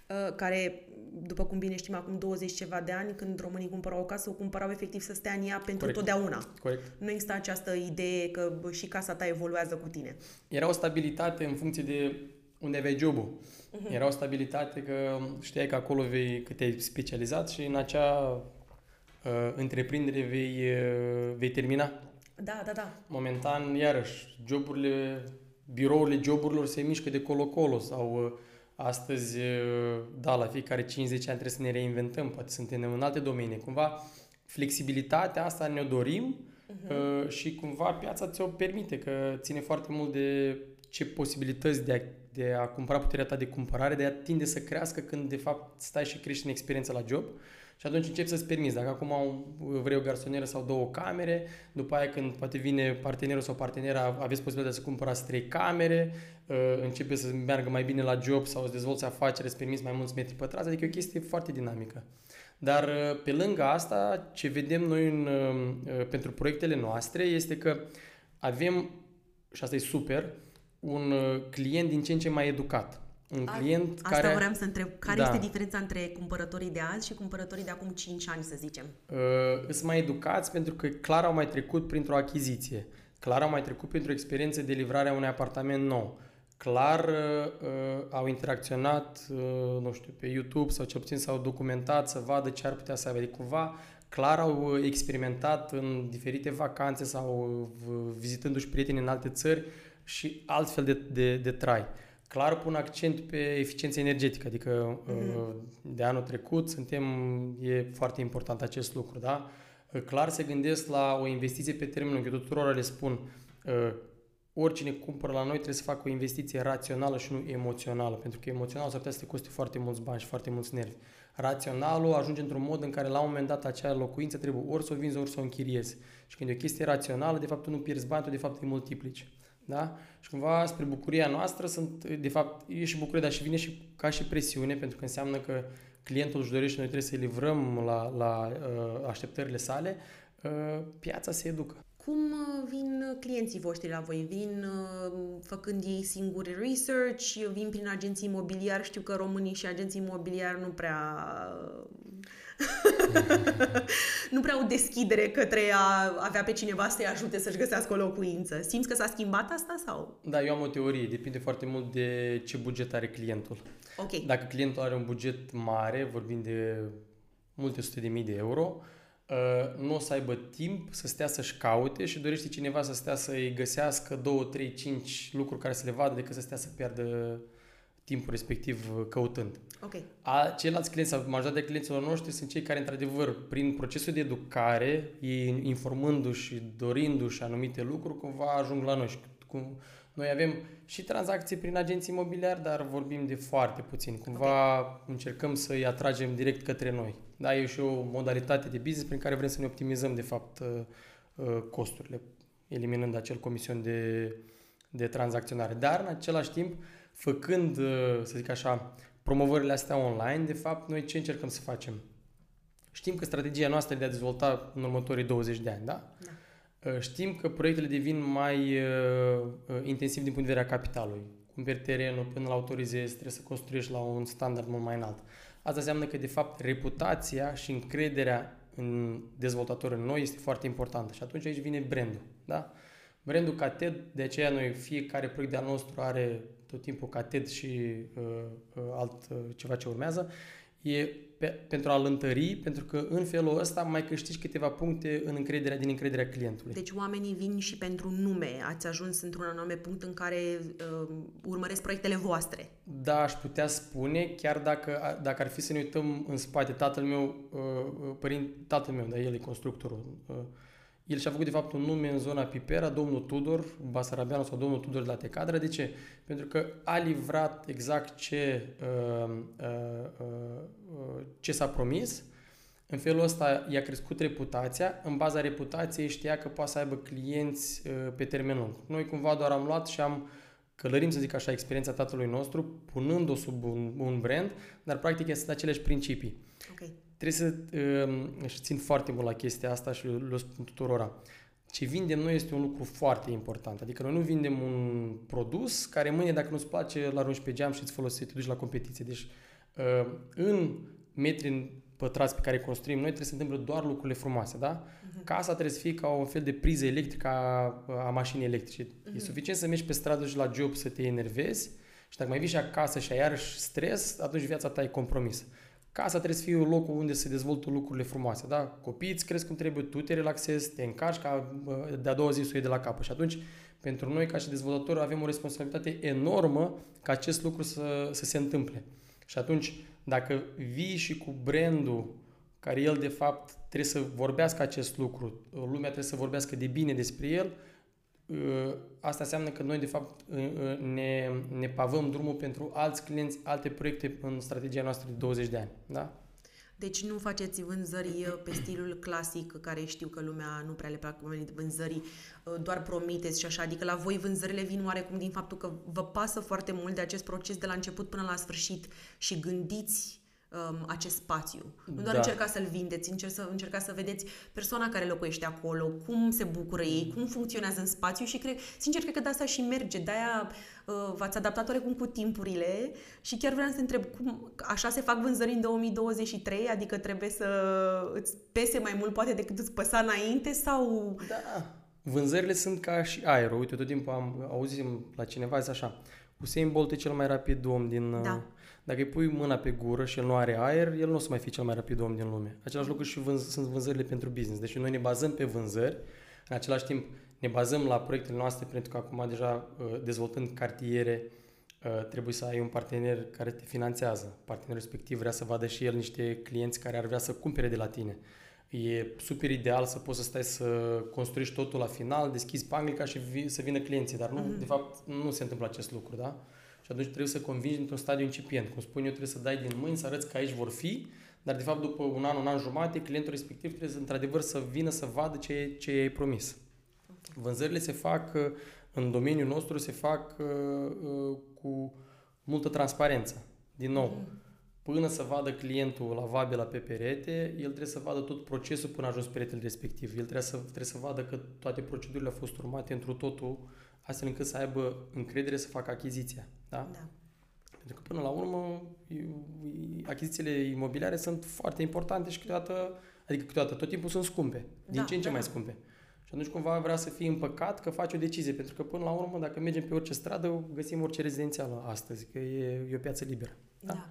Uh, care, după cum bine știm, acum 20 ceva de ani, când românii cumpărau o casă, o cumpărau efectiv să stea în ea pentru Corect. totdeauna. Corect. Nu există această idee că și casa ta evoluează cu tine. Era o stabilitate în funcție de unde aveai jobul. Uh-huh. Era o stabilitate că știai că acolo vei, că te-ai specializat și în acea uh, întreprindere vei, uh, vei termina. Da, da, da. Momentan, iarăși, joburile, birourile joburilor se mișcă de colo-colo sau uh, astăzi, uh, da, la fiecare 50 ani trebuie să ne reinventăm, poate suntem în alte domenii. Cumva, flexibilitatea asta ne-o dorim uh-huh. și cumva piața ți-o permite, că ține foarte mult de ce posibilități de a, de a cumpăra puterea ta de cumpărare, de a tinde să crească când de fapt stai și crești în experiența la job. Și atunci începi să-ți permiți. Dacă acum vrei o garsonieră sau două camere, după aia când poate vine partenerul sau partenera, aveți posibilitatea să cumpărați trei camere, uh, începe să meargă mai bine la job sau să dezvolți afacere, îți permiți mai mulți metri pătrați, adică e o chestie foarte dinamică. Dar uh, pe lângă asta, ce vedem noi în, uh, pentru proiectele noastre este că avem, și asta e super, un client din ce în ce mai educat un client Asta care... vreau să întreb. Care da. este diferența între cumpărătorii de azi și cumpărătorii de acum 5 ani, să zicem? Uh, sunt mai educați pentru că clar au mai trecut printr-o achiziție. Clar au mai trecut printr-o experiență de livrare a unui apartament nou. Clar uh, au interacționat, uh, nu știu, pe YouTube sau cel puțin s-au documentat să vadă ce ar putea să aibă. Adică cumva clar au experimentat în diferite vacanțe sau uh, vizitându-și prieteni în alte țări și altfel de, de, de trai clar pun accent pe eficiență energetică, adică mm-hmm. de anul trecut suntem, e foarte important acest lucru, da? Uh, clar se gândesc la o investiție pe termen lung, eu tuturor le spun, uh, oricine cumpără la noi trebuie să facă o investiție rațională și nu emoțională, pentru că emoțional s-ar putea să te coste foarte mulți bani și foarte mulți nervi. Raționalul ajunge într-un mod în care la un moment dat acea locuință trebuie ori să o vinzi, ori să o închiriezi. Și când e o chestie rațională, de fapt tu nu pierzi bani, tu de fapt îi multiplici. Da? Și cumva, spre bucuria noastră, sunt, de fapt, e și bucurie, dar și vine și ca și presiune, pentru că înseamnă că clientul își dorește, noi trebuie să-i livrăm la, la uh, așteptările sale, uh, piața se educă. Cum uh, vin clienții voștri la voi? Vin uh, făcând ei singuri research? Vin prin agenții imobiliari? Știu că românii și agenții imobiliari nu prea nu prea au deschidere către a avea pe cineva să-i ajute să-și găsească o locuință. Simți că s-a schimbat asta sau? Da, eu am o teorie. Depinde foarte mult de ce buget are clientul. Ok. Dacă clientul are un buget mare, vorbim de multe sute de mii de euro, uh, nu o să aibă timp să stea să-și caute și dorește cineva să stea să-i găsească 2, 3, 5 lucruri care să le vadă decât să stea să piardă timpul respectiv uh, căutând. Ok. A, ceilalți clienți sau majoritatea clienților noștri sunt cei care, într-adevăr, prin procesul de educare, ei informându-și și dorindu-și anumite lucruri, cumva ajung la noi. Și cum, noi avem și tranzacții prin agenții imobiliari, dar vorbim de foarte puțin. Cumva okay. încercăm să-i atragem direct către noi. Da, e și o modalitate de business prin care vrem să ne optimizăm, de fapt, uh, uh, costurile, eliminând acel comision de, de tranzacționare. Dar, în același timp, făcând, uh, să zic așa, promovările astea online, de fapt, noi ce încercăm să facem? Știm că strategia noastră e de a dezvolta în următorii 20 de ani, da? da. Uh, știm că proiectele devin mai uh, intensiv din punct de vedere a capitalului. Cumperi terenul până la autorizezi, trebuie să construiești la un standard mult mai înalt. Asta înseamnă că, de fapt, reputația și încrederea în dezvoltatori în noi este foarte importantă. Și atunci aici vine brandul. Da? Brandul Cated, de aceea noi fiecare proiect de-al nostru are tot timpul ca TED și uh, uh, alt uh, ceva ce urmează, e pe, pentru a-l întări, pentru că în felul ăsta mai câștigi câteva puncte în încrederea, din încrederea clientului. Deci oamenii vin și pentru nume. Ați ajuns într-un anume punct în care uh, urmăresc proiectele voastre. Da, aș putea spune, chiar dacă, dacă ar fi să ne uităm în spate, tatăl meu, uh, uh părinte, tatăl meu, dar el e constructorul, uh, el și-a făcut de fapt un nume în zona Pipera, domnul Tudor, Basarabeanu sau domnul Tudor de la Tecadră. De ce? Pentru că a livrat exact ce, uh, uh, uh, ce s-a promis. În felul ăsta i-a crescut reputația. În baza reputației știa că poate să aibă clienți uh, pe termen lung. Noi cumva doar am luat și am călărim, să zic așa, experiența tatălui nostru, punând-o sub un, un brand, dar practic sunt aceleași principii. Okay trebuie să uh, și țin foarte mult la chestia asta și le spun tuturora. Ce vindem noi este un lucru foarte important. Adică noi nu vindem un produs care mâine, dacă nu-ți place, îl arunci pe geam și îți folosești, te duci la competiție. Deci, uh, în metri pătrați pe care construim noi, trebuie să se întâmple doar lucrurile frumoase, da? Uh-huh. Casa trebuie să fie ca un fel de priză electrică a, a mașinii electrice. Uh-huh. E mhm. suficient să mergi pe stradă și la job să te enervezi și dacă mai vii și acasă și ai iarăși stres, atunci viața ta e compromisă. Casa trebuie să fie un loc unde se dezvoltă lucrurile frumoase, da? Copiii îți cresc cum trebuie, tu te relaxezi, te încarci ca de-a doua zi să iei de la capăt. Și atunci, pentru noi, ca și dezvoltatori, avem o responsabilitate enormă ca acest lucru să, să se întâmple. Și atunci, dacă vii și cu brandul care el, de fapt, trebuie să vorbească acest lucru, lumea trebuie să vorbească de bine despre el, Ă, asta înseamnă că noi, de fapt, ă, ă, ne, ne pavăm drumul pentru alți clienți, alte proiecte în strategia noastră de 20 de ani. Da? Deci nu faceți vânzări pe stilul clasic, care știu că lumea nu prea le plac vânzării, doar promiteți și așa. Adică la voi vânzările vin oarecum din faptul că vă pasă foarte mult de acest proces de la început până la sfârșit și gândiți um, acest spațiu. Nu doar da. încercați să-l vindeți, încerc să, încercați să vedeți persoana care locuiește acolo, cum se bucură ei, cum funcționează în spațiu și cred, sincer, cred că de asta și merge. De-aia uh, v-ați adaptat oarecum cu timpurile și chiar vreau să întreb, cum, așa se fac vânzări în 2023? Adică trebuie să îți pese mai mult poate decât îți păsa înainte sau... Da. Vânzările sunt ca și aerul. Uite, tot timpul am auzit la cineva zis așa, Usain Bolt e cel mai rapid om din, da. Uh, dacă îi pui mâna pe gură și el nu are aer, el nu o să mai fie cel mai rapid om din lume. Același lucru și vânz, sunt vânzările pentru business. Deci noi ne bazăm pe vânzări, în același timp ne bazăm la proiectele noastre pentru că acum deja uh, dezvoltând cartiere uh, trebuie să ai un partener care te finanțează. Partenerul respectiv vrea să vadă și el niște clienți care ar vrea să cumpere de la tine. E super ideal să poți să stai să construiești totul la final, deschizi panglica și vi- să vină clienții, dar nu, mm-hmm. de fapt nu se întâmplă acest lucru, da? Și atunci trebuie să convingi într-un stadiu incipient. Cum spun eu, trebuie să dai din mâini, să arăți că aici vor fi, dar de fapt după un an, un an jumate, clientul respectiv trebuie să, într-adevăr să vină să vadă ce, ce ai promis. Vânzările se fac în domeniul nostru se fac uh, uh, cu multă transparență. Din nou, mm. Până să vadă clientul lavabila pe perete, el trebuie să vadă tot procesul până a ajuns peretele respectiv. El trebuie să, trebuie să vadă că toate procedurile au fost urmate într totul, astfel încât să aibă încredere să facă achiziția. Da? da. Pentru că până la urmă achizițiile imobiliare sunt foarte importante și câteodată, adică câteodată tot timpul sunt scumpe, din da, ce în ce da. mai scumpe. Și atunci cumva vrea să fie împăcat că face o decizie, pentru că până la urmă, dacă mergem pe orice stradă, găsim orice rezidențială astăzi, că e, e o piață liberă. Da? da.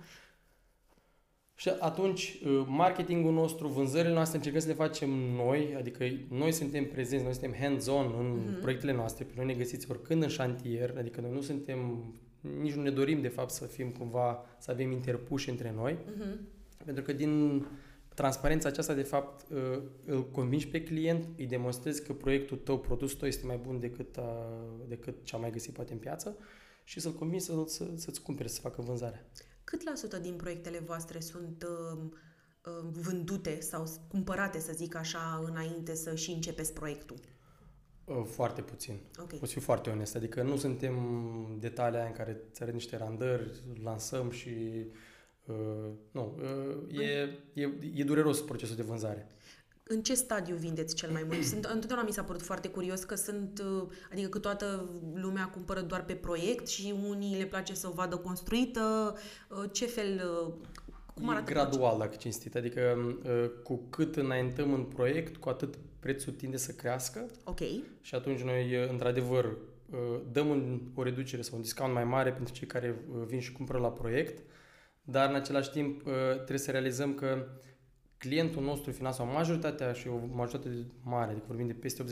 Și atunci, uh, marketingul nostru, vânzările noastre, încercăm să le facem noi, adică noi suntem prezenți, noi suntem hands-on în mm-hmm. proiectele noastre, pe noi ne găsiți oricând în șantier, adică noi nu suntem, nici nu ne dorim de fapt să fim cumva, să avem interpuși între noi, mm-hmm. pentru că din transparența aceasta, de fapt, uh, îl convingi pe client, îi demonstrezi că proiectul tău, produsul tău este mai bun decât, a, decât ce am mai găsit poate în piață și să-l convingi să, să, să-ți cumpere, să facă vânzarea. Cât la sută din proiectele voastre sunt uh, uh, vândute sau cumpărate, să zic așa, înainte să și începeți proiectul? Uh, foarte puțin. Okay. O să fiu foarte onest. Adică nu suntem detalii în care ți niște randări, lansăm și Uh, nu, uh, e, e, e dureros procesul de vânzare. În ce stadiu vindeți cel mai mult? Sunt, întotdeauna mi s-a părut foarte curios că sunt, uh, adică că toată lumea cumpără doar pe proiect și unii le place să o vadă construită. Uh, ce fel, uh, cum arată? E gradual, dacă cinstit. Adică cu cât înaintăm în proiect, cu atât prețul tinde să crească. Ok. Și atunci noi, într-adevăr, dăm un, o reducere sau un discount mai mare pentru cei care vin și cumpără la proiect dar în același timp uh, trebuie să realizăm că clientul nostru final sau majoritatea și o majoritate mare, adică vorbim de peste 80%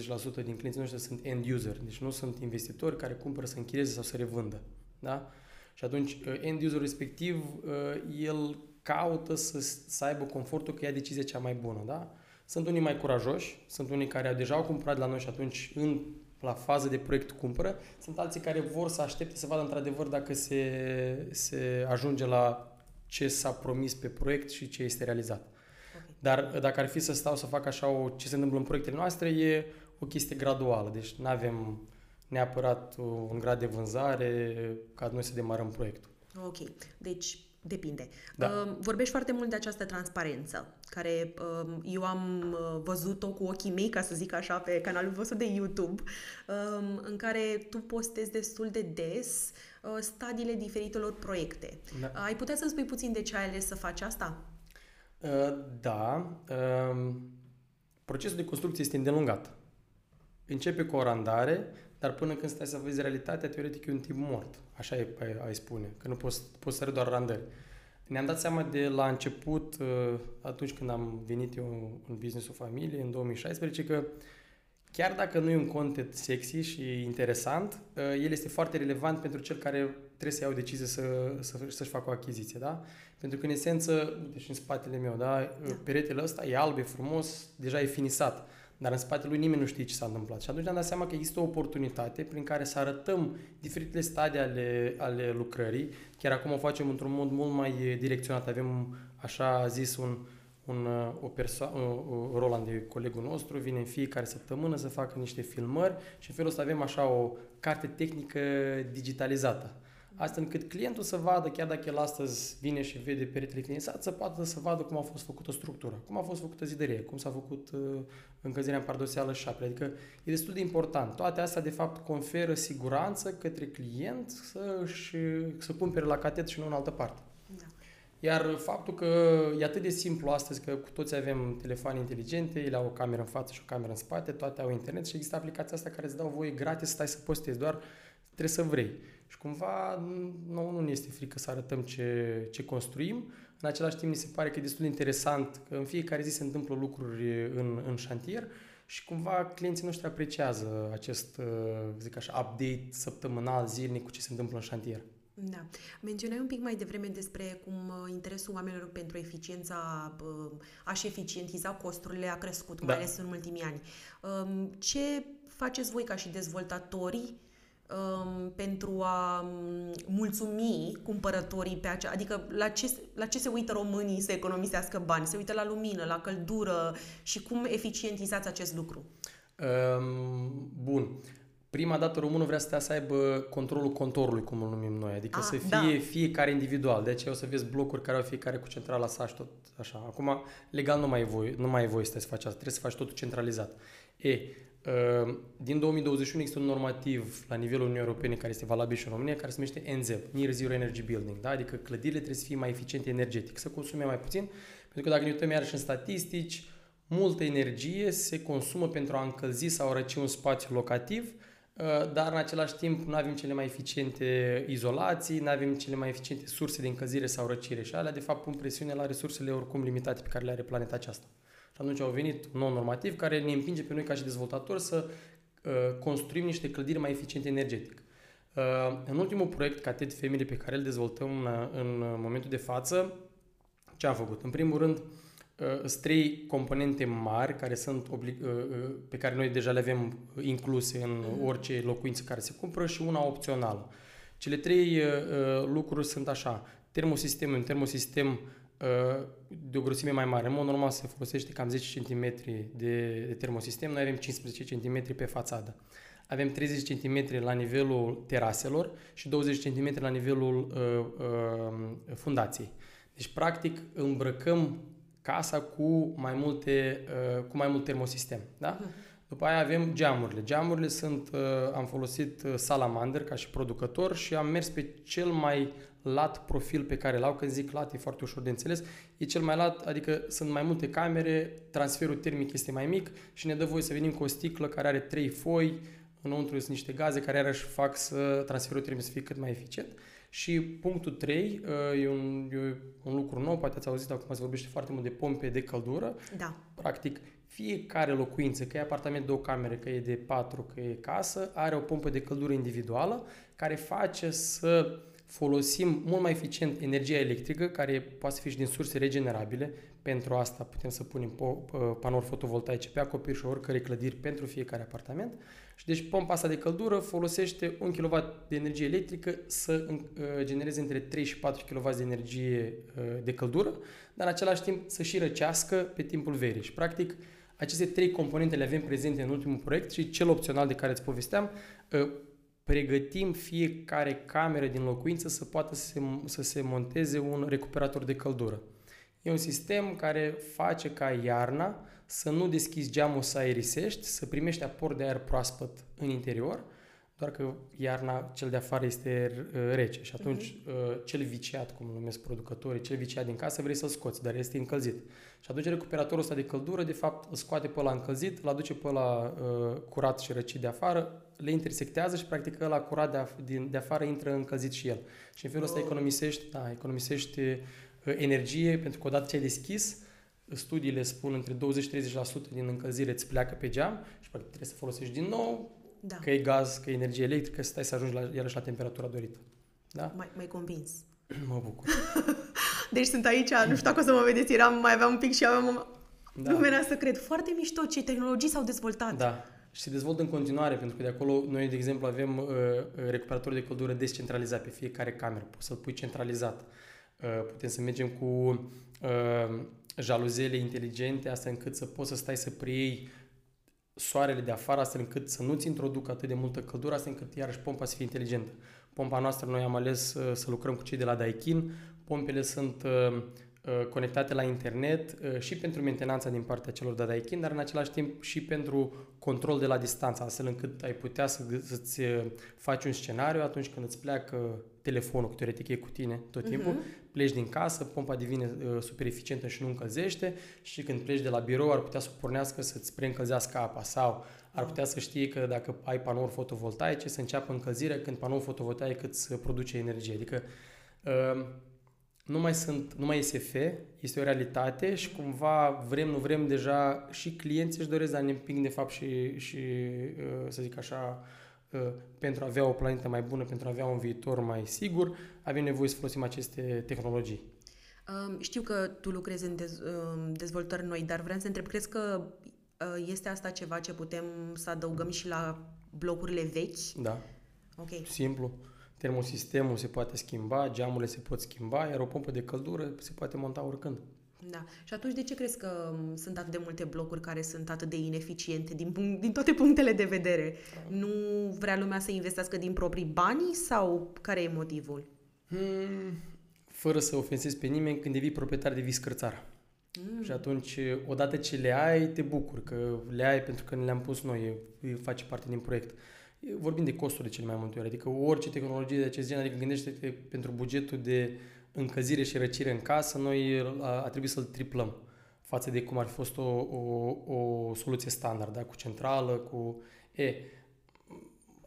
din clienții noștri sunt end user, deci nu sunt investitori care cumpără să închirieze sau să revândă. Da? Și atunci uh, end user respectiv, uh, el caută să, să aibă confortul că ia decizia cea mai bună. Da? Sunt unii mai curajoși, sunt unii care deja au cumpărat la noi și atunci în la fază de proiect cumpără, sunt alții care vor să aștepte să vadă într-adevăr dacă se, se ajunge la ce s-a promis pe proiect și ce este realizat. Okay. Dar dacă ar fi să stau să fac așa o, ce se întâmplă în proiectele noastre, e o chestie graduală. Deci nu avem neapărat un grad de vânzare ca noi să demarăm proiectul. Ok. Deci Depinde. Da. Uh, vorbești foarte mult de această transparență, care uh, eu am uh, văzut-o cu ochii mei, ca să zic așa, pe canalul vostru de YouTube, um, în care tu postezi destul de des stadiile diferitelor proiecte. Da. Ai putea să-mi spui puțin de ce ai ales să faci asta? Da. Um, procesul de construcție este îndelungat. Începe cu o randare, dar până când stai să vezi realitatea, teoretic e un timp mort. Așa e, ai spune, că nu poți, poți să doar randări. Ne-am dat seama de la început, uh, atunci când am venit eu în business-ul familie, în 2016, că chiar dacă nu e un content sexy și interesant, uh, el este foarte relevant pentru cel care trebuie să ia o decizie să, să, să-și facă o achiziție, da? Pentru că, în esență, uite și în spatele meu, da? da. Peretele ăsta e alb, e frumos, deja e finisat dar în spatele lui nimeni nu știe ce s-a întâmplat. Și atunci ne-am dat seama că există o oportunitate prin care să arătăm diferitele stadii ale, ale lucrării. Chiar acum o facem într-un mod mult mai direcționat. Avem, așa zis, un, un, o persoană, Roland de colegul nostru, vine în fiecare săptămână să facă niște filmări și în felul ăsta avem așa o carte tehnică digitalizată Asta încât clientul să vadă, chiar dacă el astăzi vine și vede peretele cliențat, să poată să vadă cum a fost făcută structura, cum a fost făcută zidărie, cum s-a făcut uh, încălzirea în pardoseală și apele. Adică e destul de important. Toate astea, de fapt, conferă siguranță către client să, și, să cumpere la catet și nu în altă parte. Da. Iar faptul că e atât de simplu astăzi că cu toți avem telefoane inteligente, ele au o cameră în față și o cameră în spate, toate au internet și există aplicația asta care îți dau voie gratis să stai să postezi, doar trebuie să vrei. Și cumva nouă nu ne este frică să arătăm ce, ce construim. În același timp mi se pare că e destul de interesant că în fiecare zi se întâmplă lucruri în, în șantier și cumva clienții noștri apreciază acest, zic așa, update săptămânal, zilnic cu ce se întâmplă în șantier. Da. Menționai un pic mai devreme despre cum uh, interesul oamenilor pentru eficiența, uh, a-și eficientiza costurile a crescut, mai da. ales în ultimii ani. Um, ce faceți voi ca și dezvoltatori um, pentru a um, mulțumi cumpărătorii pe acea... Adică la ce, la ce se uită românii să economisească bani? Se uită la lumină, la căldură și cum eficientizați acest lucru? Um, bun. Prima dată românul vrea să, să aibă controlul contorului, cum îl numim noi, adică Ah, să fie da. fiecare individual. De aceea o să vezi blocuri care au fiecare cu centrala sa și tot așa. Acum, legal nu mai e voie, nu mai e voie să faci asta, trebuie să faci totul centralizat. E, uh, din 2021 există un normativ la nivelul Uniunii Europene care este valabil și în România, care se numește NZEB, Near Zero Energy Building, da? adică clădirile trebuie să fie mai eficiente energetic, să consume mai puțin, pentru că dacă ne uităm iarăși în statistici, multă energie se consumă pentru a încălzi sau a răci un spațiu locativ, uh, dar în același timp nu avem cele mai eficiente izolații, nu avem cele mai eficiente surse de încălzire sau răcire și alea de fapt pun presiune la resursele oricum limitate pe care le are planeta aceasta. Și atunci au venit un nou normativ care ne împinge pe noi ca și dezvoltatori să uh, construim niște clădiri mai eficiente energetic. Uh, în ultimul proiect Catet Family pe care îl dezvoltăm în, în momentul de față, ce am făcut? În primul rând, uh, sunt trei componente mari care sunt oblig- uh, uh, pe care noi deja le avem incluse în orice locuință care se cumpără și una opțională. Cele trei uh, uh, lucruri sunt așa. Termosistem, un termosistem uh, de o grosime mai mare. În mod normal se folosește cam 10 cm de, de termosistem, noi avem 15 cm pe fațadă. Avem 30 cm la nivelul teraselor și 20 cm la nivelul uh, uh, fundației. Deci, practic, îmbrăcăm casa cu mai, multe, uh, cu mai mult termosistem. Da? După aia avem geamurile. Geamurile sunt, uh, am folosit uh, Salamander ca și producător și am mers pe cel mai lat profil pe care l-au. Când zic lat, e foarte ușor de înțeles. E cel mai lat, adică sunt mai multe camere, transferul termic este mai mic și ne dă voie să venim cu o sticlă care are trei foi, înăuntru sunt niște gaze care iarăși fac să transferul termic să fie cât mai eficient. Și punctul 3 uh, e un, e un lucru nou, poate ați auzit acum se vorbește foarte mult de pompe de căldură. Da. Practic, fiecare locuință, că e apartament de o camere, că e de patru, că e casă, are o pompă de căldură individuală care face să folosim mult mai eficient energia electrică, care poate să fie și din surse regenerabile. Pentru asta putem să punem po- p- panouri fotovoltaice pe acoperișul oricărei clădiri pentru fiecare apartament. Și deci pompa asta de căldură folosește 1 kW de energie electrică să uh, genereze între 3 și 4 kW de energie uh, de căldură, dar în același timp să și răcească pe timpul verii. Și practic aceste trei componente le avem prezente în ultimul proiect și cel opțional de care îți povesteam, uh, pregătim fiecare cameră din locuință să poată să se, să se monteze un recuperator de căldură. E un sistem care face ca iarna să nu deschizi geamul să aerisești, să primești aport de aer proaspăt în interior, doar că iarna cel de afară este uh, rece și atunci uh, cel viciat, cum îl numesc producătorii, cel viciat din casă vrei să-l scoți, dar este încălzit. Și atunci recuperatorul ăsta de căldură, de fapt, îl scoate pe ăla încălzit, îl aduce pe ăla uh, curat și răcit de afară, le intersectează și practic ăla curat de, af- din, de afară intră încălzit și el. Și în felul ăsta Oh. economisești, da, economisești uh, energie, pentru că odată ce ai deschis, studiile spun între 20-30% din încălzire îți pleacă pe geam și practic trebuie să folosești din nou, Da. că e gaz, că e energie electrică, să stai să ajungi la, iarăși la temperatura dorită. Da? Mai, mai convins. Mă bucur. Deci sunt aici, nu știu dacă o să mă vedeți, eram, mai aveam un pic și aveam... Da. Nu venea să cred. Foarte mișto ce tehnologii s-au dezvoltat. Da. Și se dezvoltă în continuare, pentru că de acolo noi, de exemplu, avem uh, recuperator de căldură descentralizat pe fiecare cameră. Poți să-l pui centralizat. Uh, putem să mergem cu uh, jaluzele inteligente, astfel încât să poți să stai să preiei soarele de afară, astfel încât să nu-ți introducă atât de multă căldură, astfel încât iarăși pompa să fie inteligentă. Pompa noastră, noi am ales uh, să lucrăm cu cei de la Daikin. Pompele sunt uh, uh, conectate la internet uh, și pentru mentenanța din partea celor de la Daikin, dar în același timp și pentru control de la distanță, astfel încât ai putea să, să-ți uh, faci un scenariu atunci când îți pleacă telefonul, că teoretic e cu tine tot timpul, Mhm. Pleci din casă, pompa devine uh, super eficientă și nu încălzește și când pleci de la birou ar putea să pornească să-ți preîncălzească apa sau ar putea să știe că dacă ai panouri fotovoltaice să înceapă încălzirea când panoul fotovoltaic îți produce energie. Adică uh, nu mai sunt, nu mai e SF, este o realitate și cumva vrem, nu vrem, deja și clienții își doresc, dar ne împing de fapt și, și uh, să zic așa, uh, pentru a avea o planetă mai bună, pentru a avea un viitor mai sigur, avem nevoie să folosim aceste tehnologii. Um, Știu că tu lucrezi în dez, um, dezvoltări noi, dar vreau să întreb, crezi că uh, este asta ceva ce putem să adăugăm și la blocurile vechi? Da, Ok. simplu. Termosistemul se poate schimba, geamurile se pot schimba, iar o pompă de căldură se poate monta oricând. Da. Și atunci de ce crezi că um, sunt atât de multe blocuri care sunt atât de ineficiente din, punct, din toate punctele de vedere? Da. Nu vrea lumea să investească din proprii bani sau care e motivul? Hmm, fără să ofensezi pe nimeni, când devii proprietar de viscărțar. Mm. Și atunci, odată ce le ai, te bucur că le ai pentru că ne le-am pus noi, face parte din proiect. Vorbim de costuri de cele mai multe ori, adică orice tehnologie de acest gen, adică gândește-te pentru bugetul de încălzire și răcire în casă, noi a, a trebuit să-l triplăm față de cum ar fi fost o, o, o soluție standard, da? cu centrală, cu... E,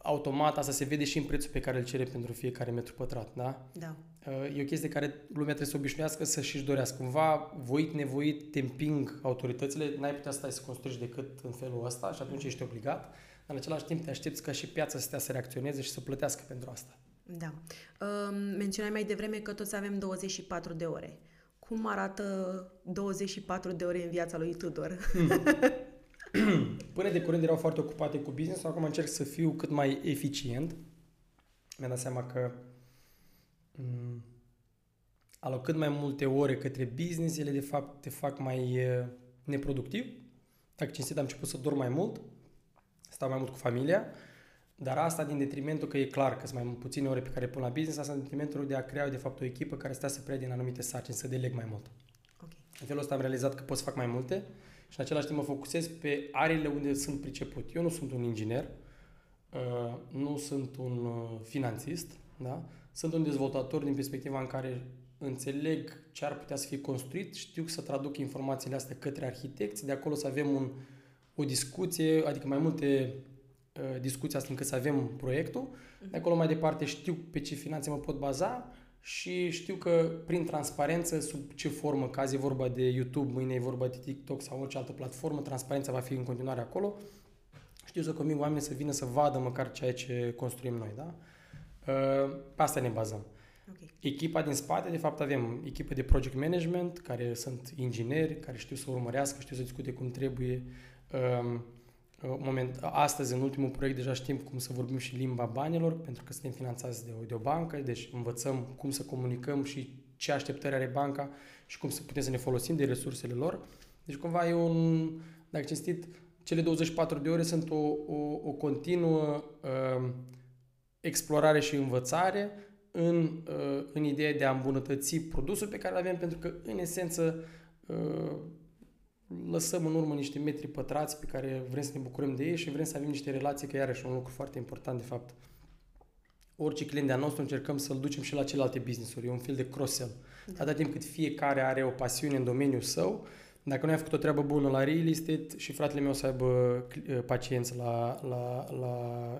automat asta se vede și în prețul pe care îl cere pentru fiecare metru pătrat, da? Da. E o chestie care lumea trebuie să obișnuiască să și-și dorească. Cumva, voit, nevoit, te împing autoritățile, n-ai putea stai să construiești decât în felul ăsta și atunci ești obligat, dar în același timp te aștepți ca și piața să stea să reacționeze și să plătească pentru asta. Da. Uh, menționai mai devreme că toți avem 24 de ore. Cum arată 24 de ore în viața lui Tudor? Până de curând erau foarte ocupate cu business, acum încerc să fiu cât mai eficient. Mi-am dat seama că mm, alocând mai multe ore către business, ele de fapt te fac mai uh, neproductiv. Dacă cinstit am început să dorm mai mult, stau mai mult cu familia, dar asta din detrimentul că e clar că sunt mai puține ore pe care pun la business, asta din detrimentul de a crea de fapt o echipă care stea să preia din anumite sarcini, să deleg mai mult. Okay. În felul ăsta am realizat că pot să fac mai multe și în același timp mă focusez pe areile unde sunt priceput. Eu nu sunt un inginer, uh, nu sunt un uh, finanțist, da? sunt un dezvoltator din perspectiva în care înțeleg ce ar putea să fie construit, știu să traduc informațiile astea către arhitecți, de acolo să avem un, o discuție, adică mai multe uh, discuții astfel încât să avem proiectul. De acolo mai departe știu pe ce finanțe mă pot baza și știu că prin transparență, sub ce formă, că azi e vorba de YouTube, mâine e vorba de TikTok sau orice altă platformă, transparența va fi în continuare acolo. Știu să conving oamenii să vină să vadă măcar ceea ce construim noi, da? Uh, pe asta ne bazăm. Okay. Echipa din spate, de fapt, avem echipă de project management, care sunt ingineri, care știu să urmărească, știu să discute cum trebuie. Um, moment, astăzi, în ultimul proiect, deja știm cum să vorbim și limba banilor, pentru că suntem finanțați de o, de o bancă, deci învățăm cum să comunicăm și ce așteptări are banca și cum să putem să ne folosim de resursele lor. Deci, cumva, e un, dacă cinstit, cele 24 de ore sunt o, o, o continuă uh, explorare și învățare în, uh, în ideea de a îmbunătăți produsul pe care îl avem, pentru că, în esență, uh, lăsăm în urmă niște metri pătrați pe care vrem să ne bucurăm de ei și vrem să avem niște relații, că iarăși un lucru foarte important, de fapt. Orice client de-a nostru încercăm să-l ducem și la celelalte business-uri. E un fel de cross-sell. Da. Atâta timp cât fiecare are o pasiune în domeniul său, dacă noi am făcut o treabă bună la real estate și fratele meu să aibă uh, pacienți la, la, la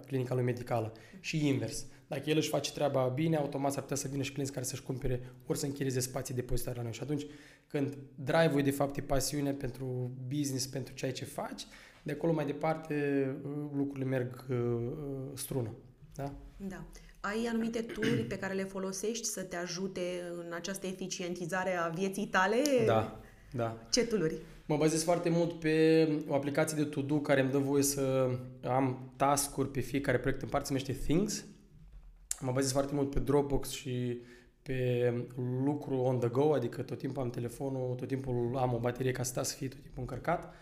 clinica lui medicală și invers. Dacă el își face treaba bine, automat s-ar putea să vină și clienți care să-și cumpere ori să închirieze spații depozitare la noi. Și atunci, când drive-ul de fapt e pasiune pentru business, pentru ceea ce faci, de acolo mai departe uh, lucrurile merg uh, uh, strună. Da? Da. Ai anumite tool pe care le folosești să te ajute în această eficientizare a vieții tale? Da, da. Ce tool Mă bazez foarte mult pe o aplicație de to-do care îmi dă voie să am task-uri pe fiecare proiect în parte, se numește Things. Mă bazez foarte mult pe Dropbox și pe lucru on the go, adică tot timpul am telefonul, tot timpul am o baterie ca să să fie tot timpul încărcat.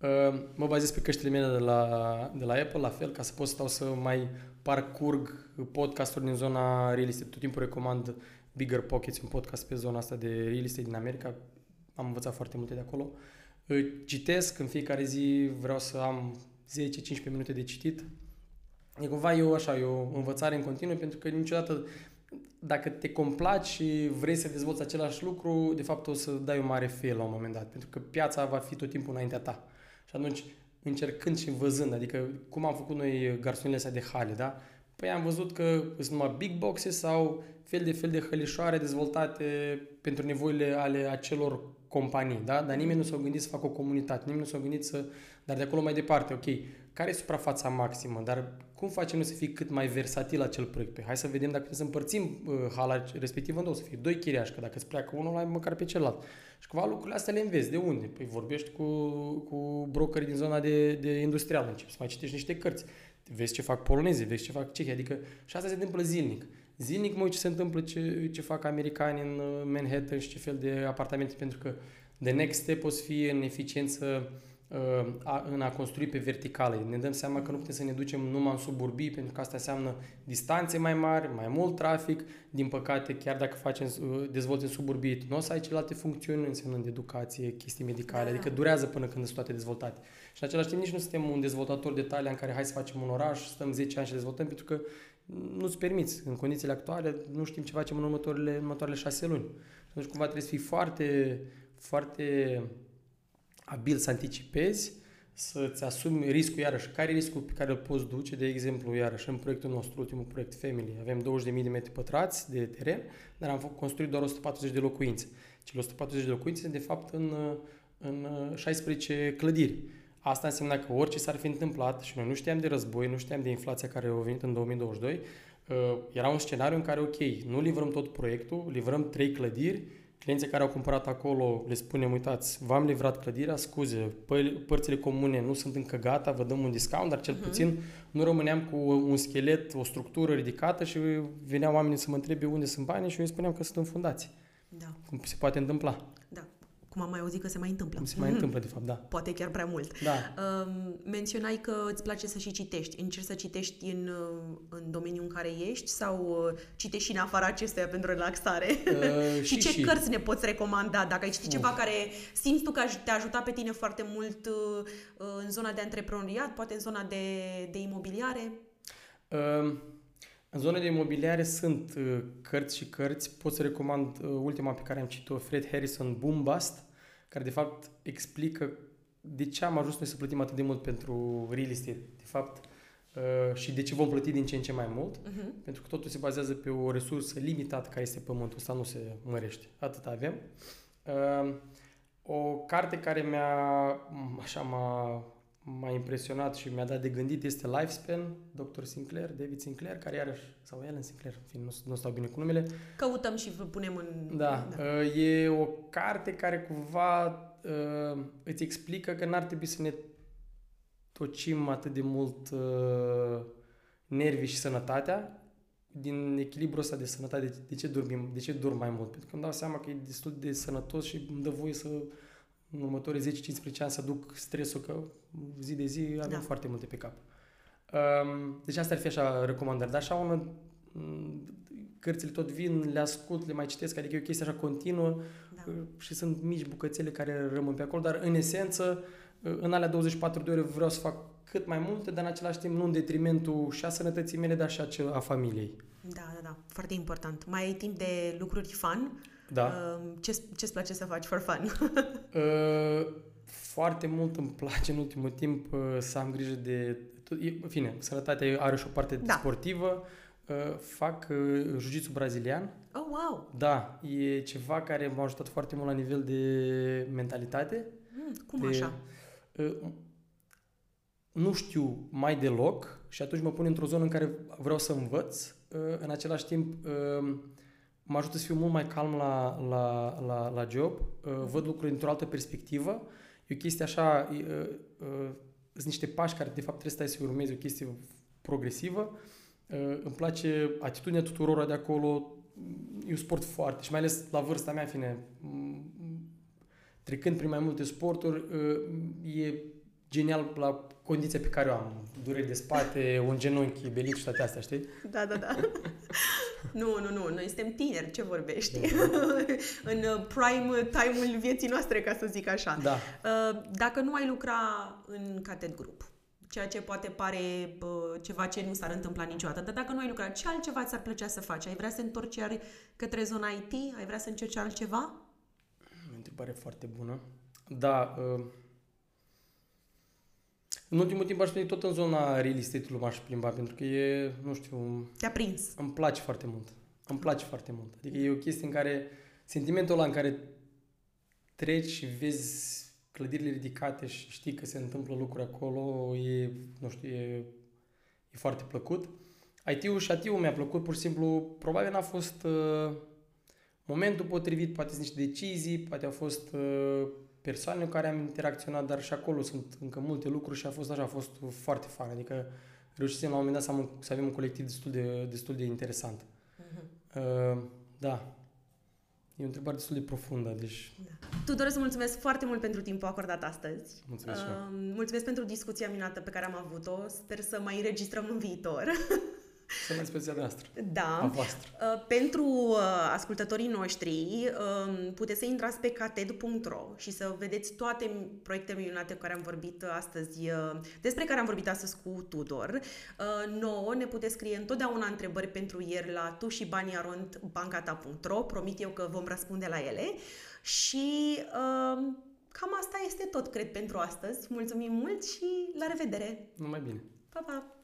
Uh, mă bazez pe căștile mele de la, de la Apple, la fel, ca să pot să stau să mai parcurg podcasturi din zona real estate. Tot timpul recomand Bigger Pockets, un podcast pe zona asta de real estate din America. Am învățat foarte multe de acolo. Uh, citesc în fiecare zi, vreau să am 10-15 minute de citit. E cumva eu așa, e o învățare în continuu, pentru că niciodată dacă te complaci și vrei să dezvolți același lucru, de fapt o să dai un mare fail la un moment dat, pentru că piața va fi tot timpul înaintea ta. Și atunci, încercând și văzând, adică cum am făcut noi garsonile astea de hale, da? Păi am văzut că sunt numai big boxes sau fel de fel de hălișoare dezvoltate pentru nevoile ale acelor companii, da? Dar nimeni nu s-a gândit să facă o comunitate, nimeni nu s-a gândit să... Dar de acolo mai departe, ok, care e suprafața maximă, dar cum facem noi să fie cât mai versatil acel proiect? Păi hai să vedem dacă să împărțim uh, hala respectiv în două, să fie doi chiriași, că dacă îți pleacă unul, ai măcar pe celălalt. Și cumva lucrurile astea le înveți. De unde? Păi vorbești cu, cu brokeri din zona de, de industrial, începi să mai citești niște cărți, vezi ce fac polonezii, vezi ce fac cehii, adică și asta se întâmplă zilnic. Zilnic mă uit ce se întâmplă, ce, ce fac americani în uh, Manhattan și ce fel de apartamente, pentru că The next step o să fie în eficiență uh, în a construi pe verticală. Ne dăm seama că nu putem să ne ducem numai în suburbii, pentru că asta înseamnă distanțe mai mari, mai mult trafic. Din păcate, chiar dacă facem, uh, dezvolți în suburbii, nu o să ai celelalte funcțiuni, însemnând educație, chestii medicale, da. adică durează până când sunt toate dezvoltate. Și în același timp nici nu suntem un dezvoltator de tale în care hai să facem un oraș, stăm 10 ani și dezvoltăm, pentru că nu-ți permiți. În condițiile actuale nu știm ce facem în următoarele, în următoarele șase luni. Și atunci cumva trebuie să fii foarte, foarte abil să anticipezi, să-ți asumi riscul, iarăși, care e riscul pe care îl poți duce, de exemplu, iarăși, în proiectul nostru, ultimul proiect Family, avem 20.000 de metri pătrați de teren, dar am construit doar 140 de locuințe. Cele 140 de locuințe sunt, de fapt, în, în 16 clădiri. Asta înseamnă că orice s-ar fi întâmplat și noi nu știam de război, nu știam de inflația care a venit în 2022, uh, era un scenariu în care, ok, nu livrăm tot proiectul, livrăm trei clădiri, clienții care au cumpărat acolo le spunem, uitați, v-am livrat clădirea, scuze, părțile comune nu sunt încă gata, vă dăm un discount, dar cel uh-huh. puțin nu rămâneam cu un schelet, o structură ridicată și veneau oamenii să mă întrebe unde sunt banii și eu îi spuneam că sunt în fundații. Da. Cum se poate întâmpla. Da cum am mai auzit că se mai întâmplă. Cum se mai întâmplă, de fapt, da. Poate chiar prea mult. Da. Uh, menționai că îți place să și citești. Încerci să citești în, uh, în domeniul în care ești sau uh, citești și în afara acestuia pentru relaxare? Uh, și, și ce și. cărți ne poți recomanda? Dacă ai citit uh. ceva care simți tu că te-a ajutat pe tine foarte mult uh, în zona de antreprenoriat, poate în zona de, de imobiliare? Uh. În zona de imobiliare sunt uh, cărți și cărți. Pot să recomand uh, ultima pe care am citit-o, Fred Harrison, Boom Bust, care de fapt explică de ce am ajuns noi să plătim atât de mult pentru real estate. De fapt, uh, și de ce vom plăti din ce în ce mai mult, uh-huh. pentru că totul se bazează pe o resursă limitată care este pământul, ăsta nu se mărește. Atât avem. Uh, o carte care mi-a, așa m-a m-a impresionat și mi-a dat de gândit este Lifespan, Dr. Sinclair, David Sinclair, care iarăși, sau Ellen Sinclair, fin, nu, nu stau bine cu numele. Căutăm și vă punem în... Da, da. Uh, e o carte care cumva uh, îți explică că n-ar trebui să ne tocim atât de mult uh, nervii și sănătatea, din echilibrul ăsta de sănătate, de, de ce dormim, de ce dorm mai mult? Pentru că îmi dau seama că e destul de sănătos și îmi dă voie să în următorii 10-15 ani să duc stresul că zi de zi avem da. foarte multe pe cap. Um, deci asta ar fi așa recomandări. Dar așa una, cărțile tot vin, le ascult, le mai citesc, adică e o chestie așa continuă da. Uh, și sunt mici bucățele care rămân pe acolo, dar în esență, uh, în alea 24 de ore vreau să fac cât mai multe, dar în același timp nu în detrimentul și a sănătății mele, dar și a, a familiei. Da, da, da. Foarte important. Mai ai timp de lucruri fun? Da. Uh, ce, ce-ți place să faci for fun? uh, foarte mult îmi place în ultimul timp uh, să am grijă de... În fine, sănătatea are și o parte da. sportivă. Uh, fac uh, jiu-jitsu brazilian. Oh, wow! Da, e ceva care m-a ajutat foarte mult la nivel de mentalitate. Mm, cum de, așa? Uh, nu știu mai deloc și atunci mă pun într-o zonă în care vreau să învăț. Uh, în același timp, uh, mă ajută să fiu mult mai calm la, la, la, la job, uh, văd lucrurile într-o altă perspectivă. E o chestie așa, uh, uh, sunt niște pași care de fapt trebuie să stai să urmezi, o chestie progresivă. Uh, îmi place atitudinea tuturor de acolo, e un sport foarte și mai ales la vârsta mea, fine, trecând prin mai multe sporturi, uh, e genial la condiția pe care o am. Dureri de spate, un genunchi, belic și toate astea, știi? Da, da, da. nu, nu, nu, noi suntem tineri, ce vorbești? în uh, prime time-ul vieții noastre, ca să zic așa. Da. Uh, dacă nu ai lucra în catet grup, ceea ce poate pare ceva ce nu s-ar întâmpla niciodată, dar dacă nu ai lucrat, ce altceva ți-ar plăcea să faci? Ai vrea să întorci iar către zona IT? Ai vrea să încerci altceva? O întrebare foarte bună. Da, uh în ultimul timp aș veni tot în zona real estate-ului m-aș plimba, pentru că e, nu știu... Te-a prins. Îmi place foarte mult. Îmi place foarte mult. Adică e o chestie în care, sentimentul ăla în care treci și vezi clădirile ridicate și știi că se întâmplă lucruri acolo, e, nu știu, e, e foarte plăcut. IT-ul și AT-ul mi-a plăcut, pur și simplu, probabil n-a fost uh, momentul potrivit, poate sunt niște decizii, poate au fost uh, persoane cu care am interacționat, dar și acolo sunt încă multe lucruri și a fost așa, a fost foarte fain. Adică reușisem la un moment dat să, am, să avem un colectiv destul de, destul de interesant. Uh-huh. Uh, da. E o întrebare destul de profundă, deci... Da. Tu doresc să mulțumesc foarte mult pentru timpul acordat astăzi. Mulțumesc uh, Mulțumesc pentru discuția minunată pe care am avut-o. Sper să mai înregistrăm în viitor. Să mai speția noastră. Da. A voastră. Uh, pentru uh, ascultătorii noștri, um, puteți să intrați pe cated.ro și să vedeți toate proiectele minunate cu care am vorbit astăzi, uh, despre care am vorbit astăzi cu Tudor. Nouă ne puteți scrie întotdeauna întrebări pentru ieri la tu și banii arond bancata.ro. Promit eu că vom răspunde la ele. Și um, cam asta este tot, cred, pentru astăzi. Mulțumim mult și la revedere! Numai bine! Pa, pa!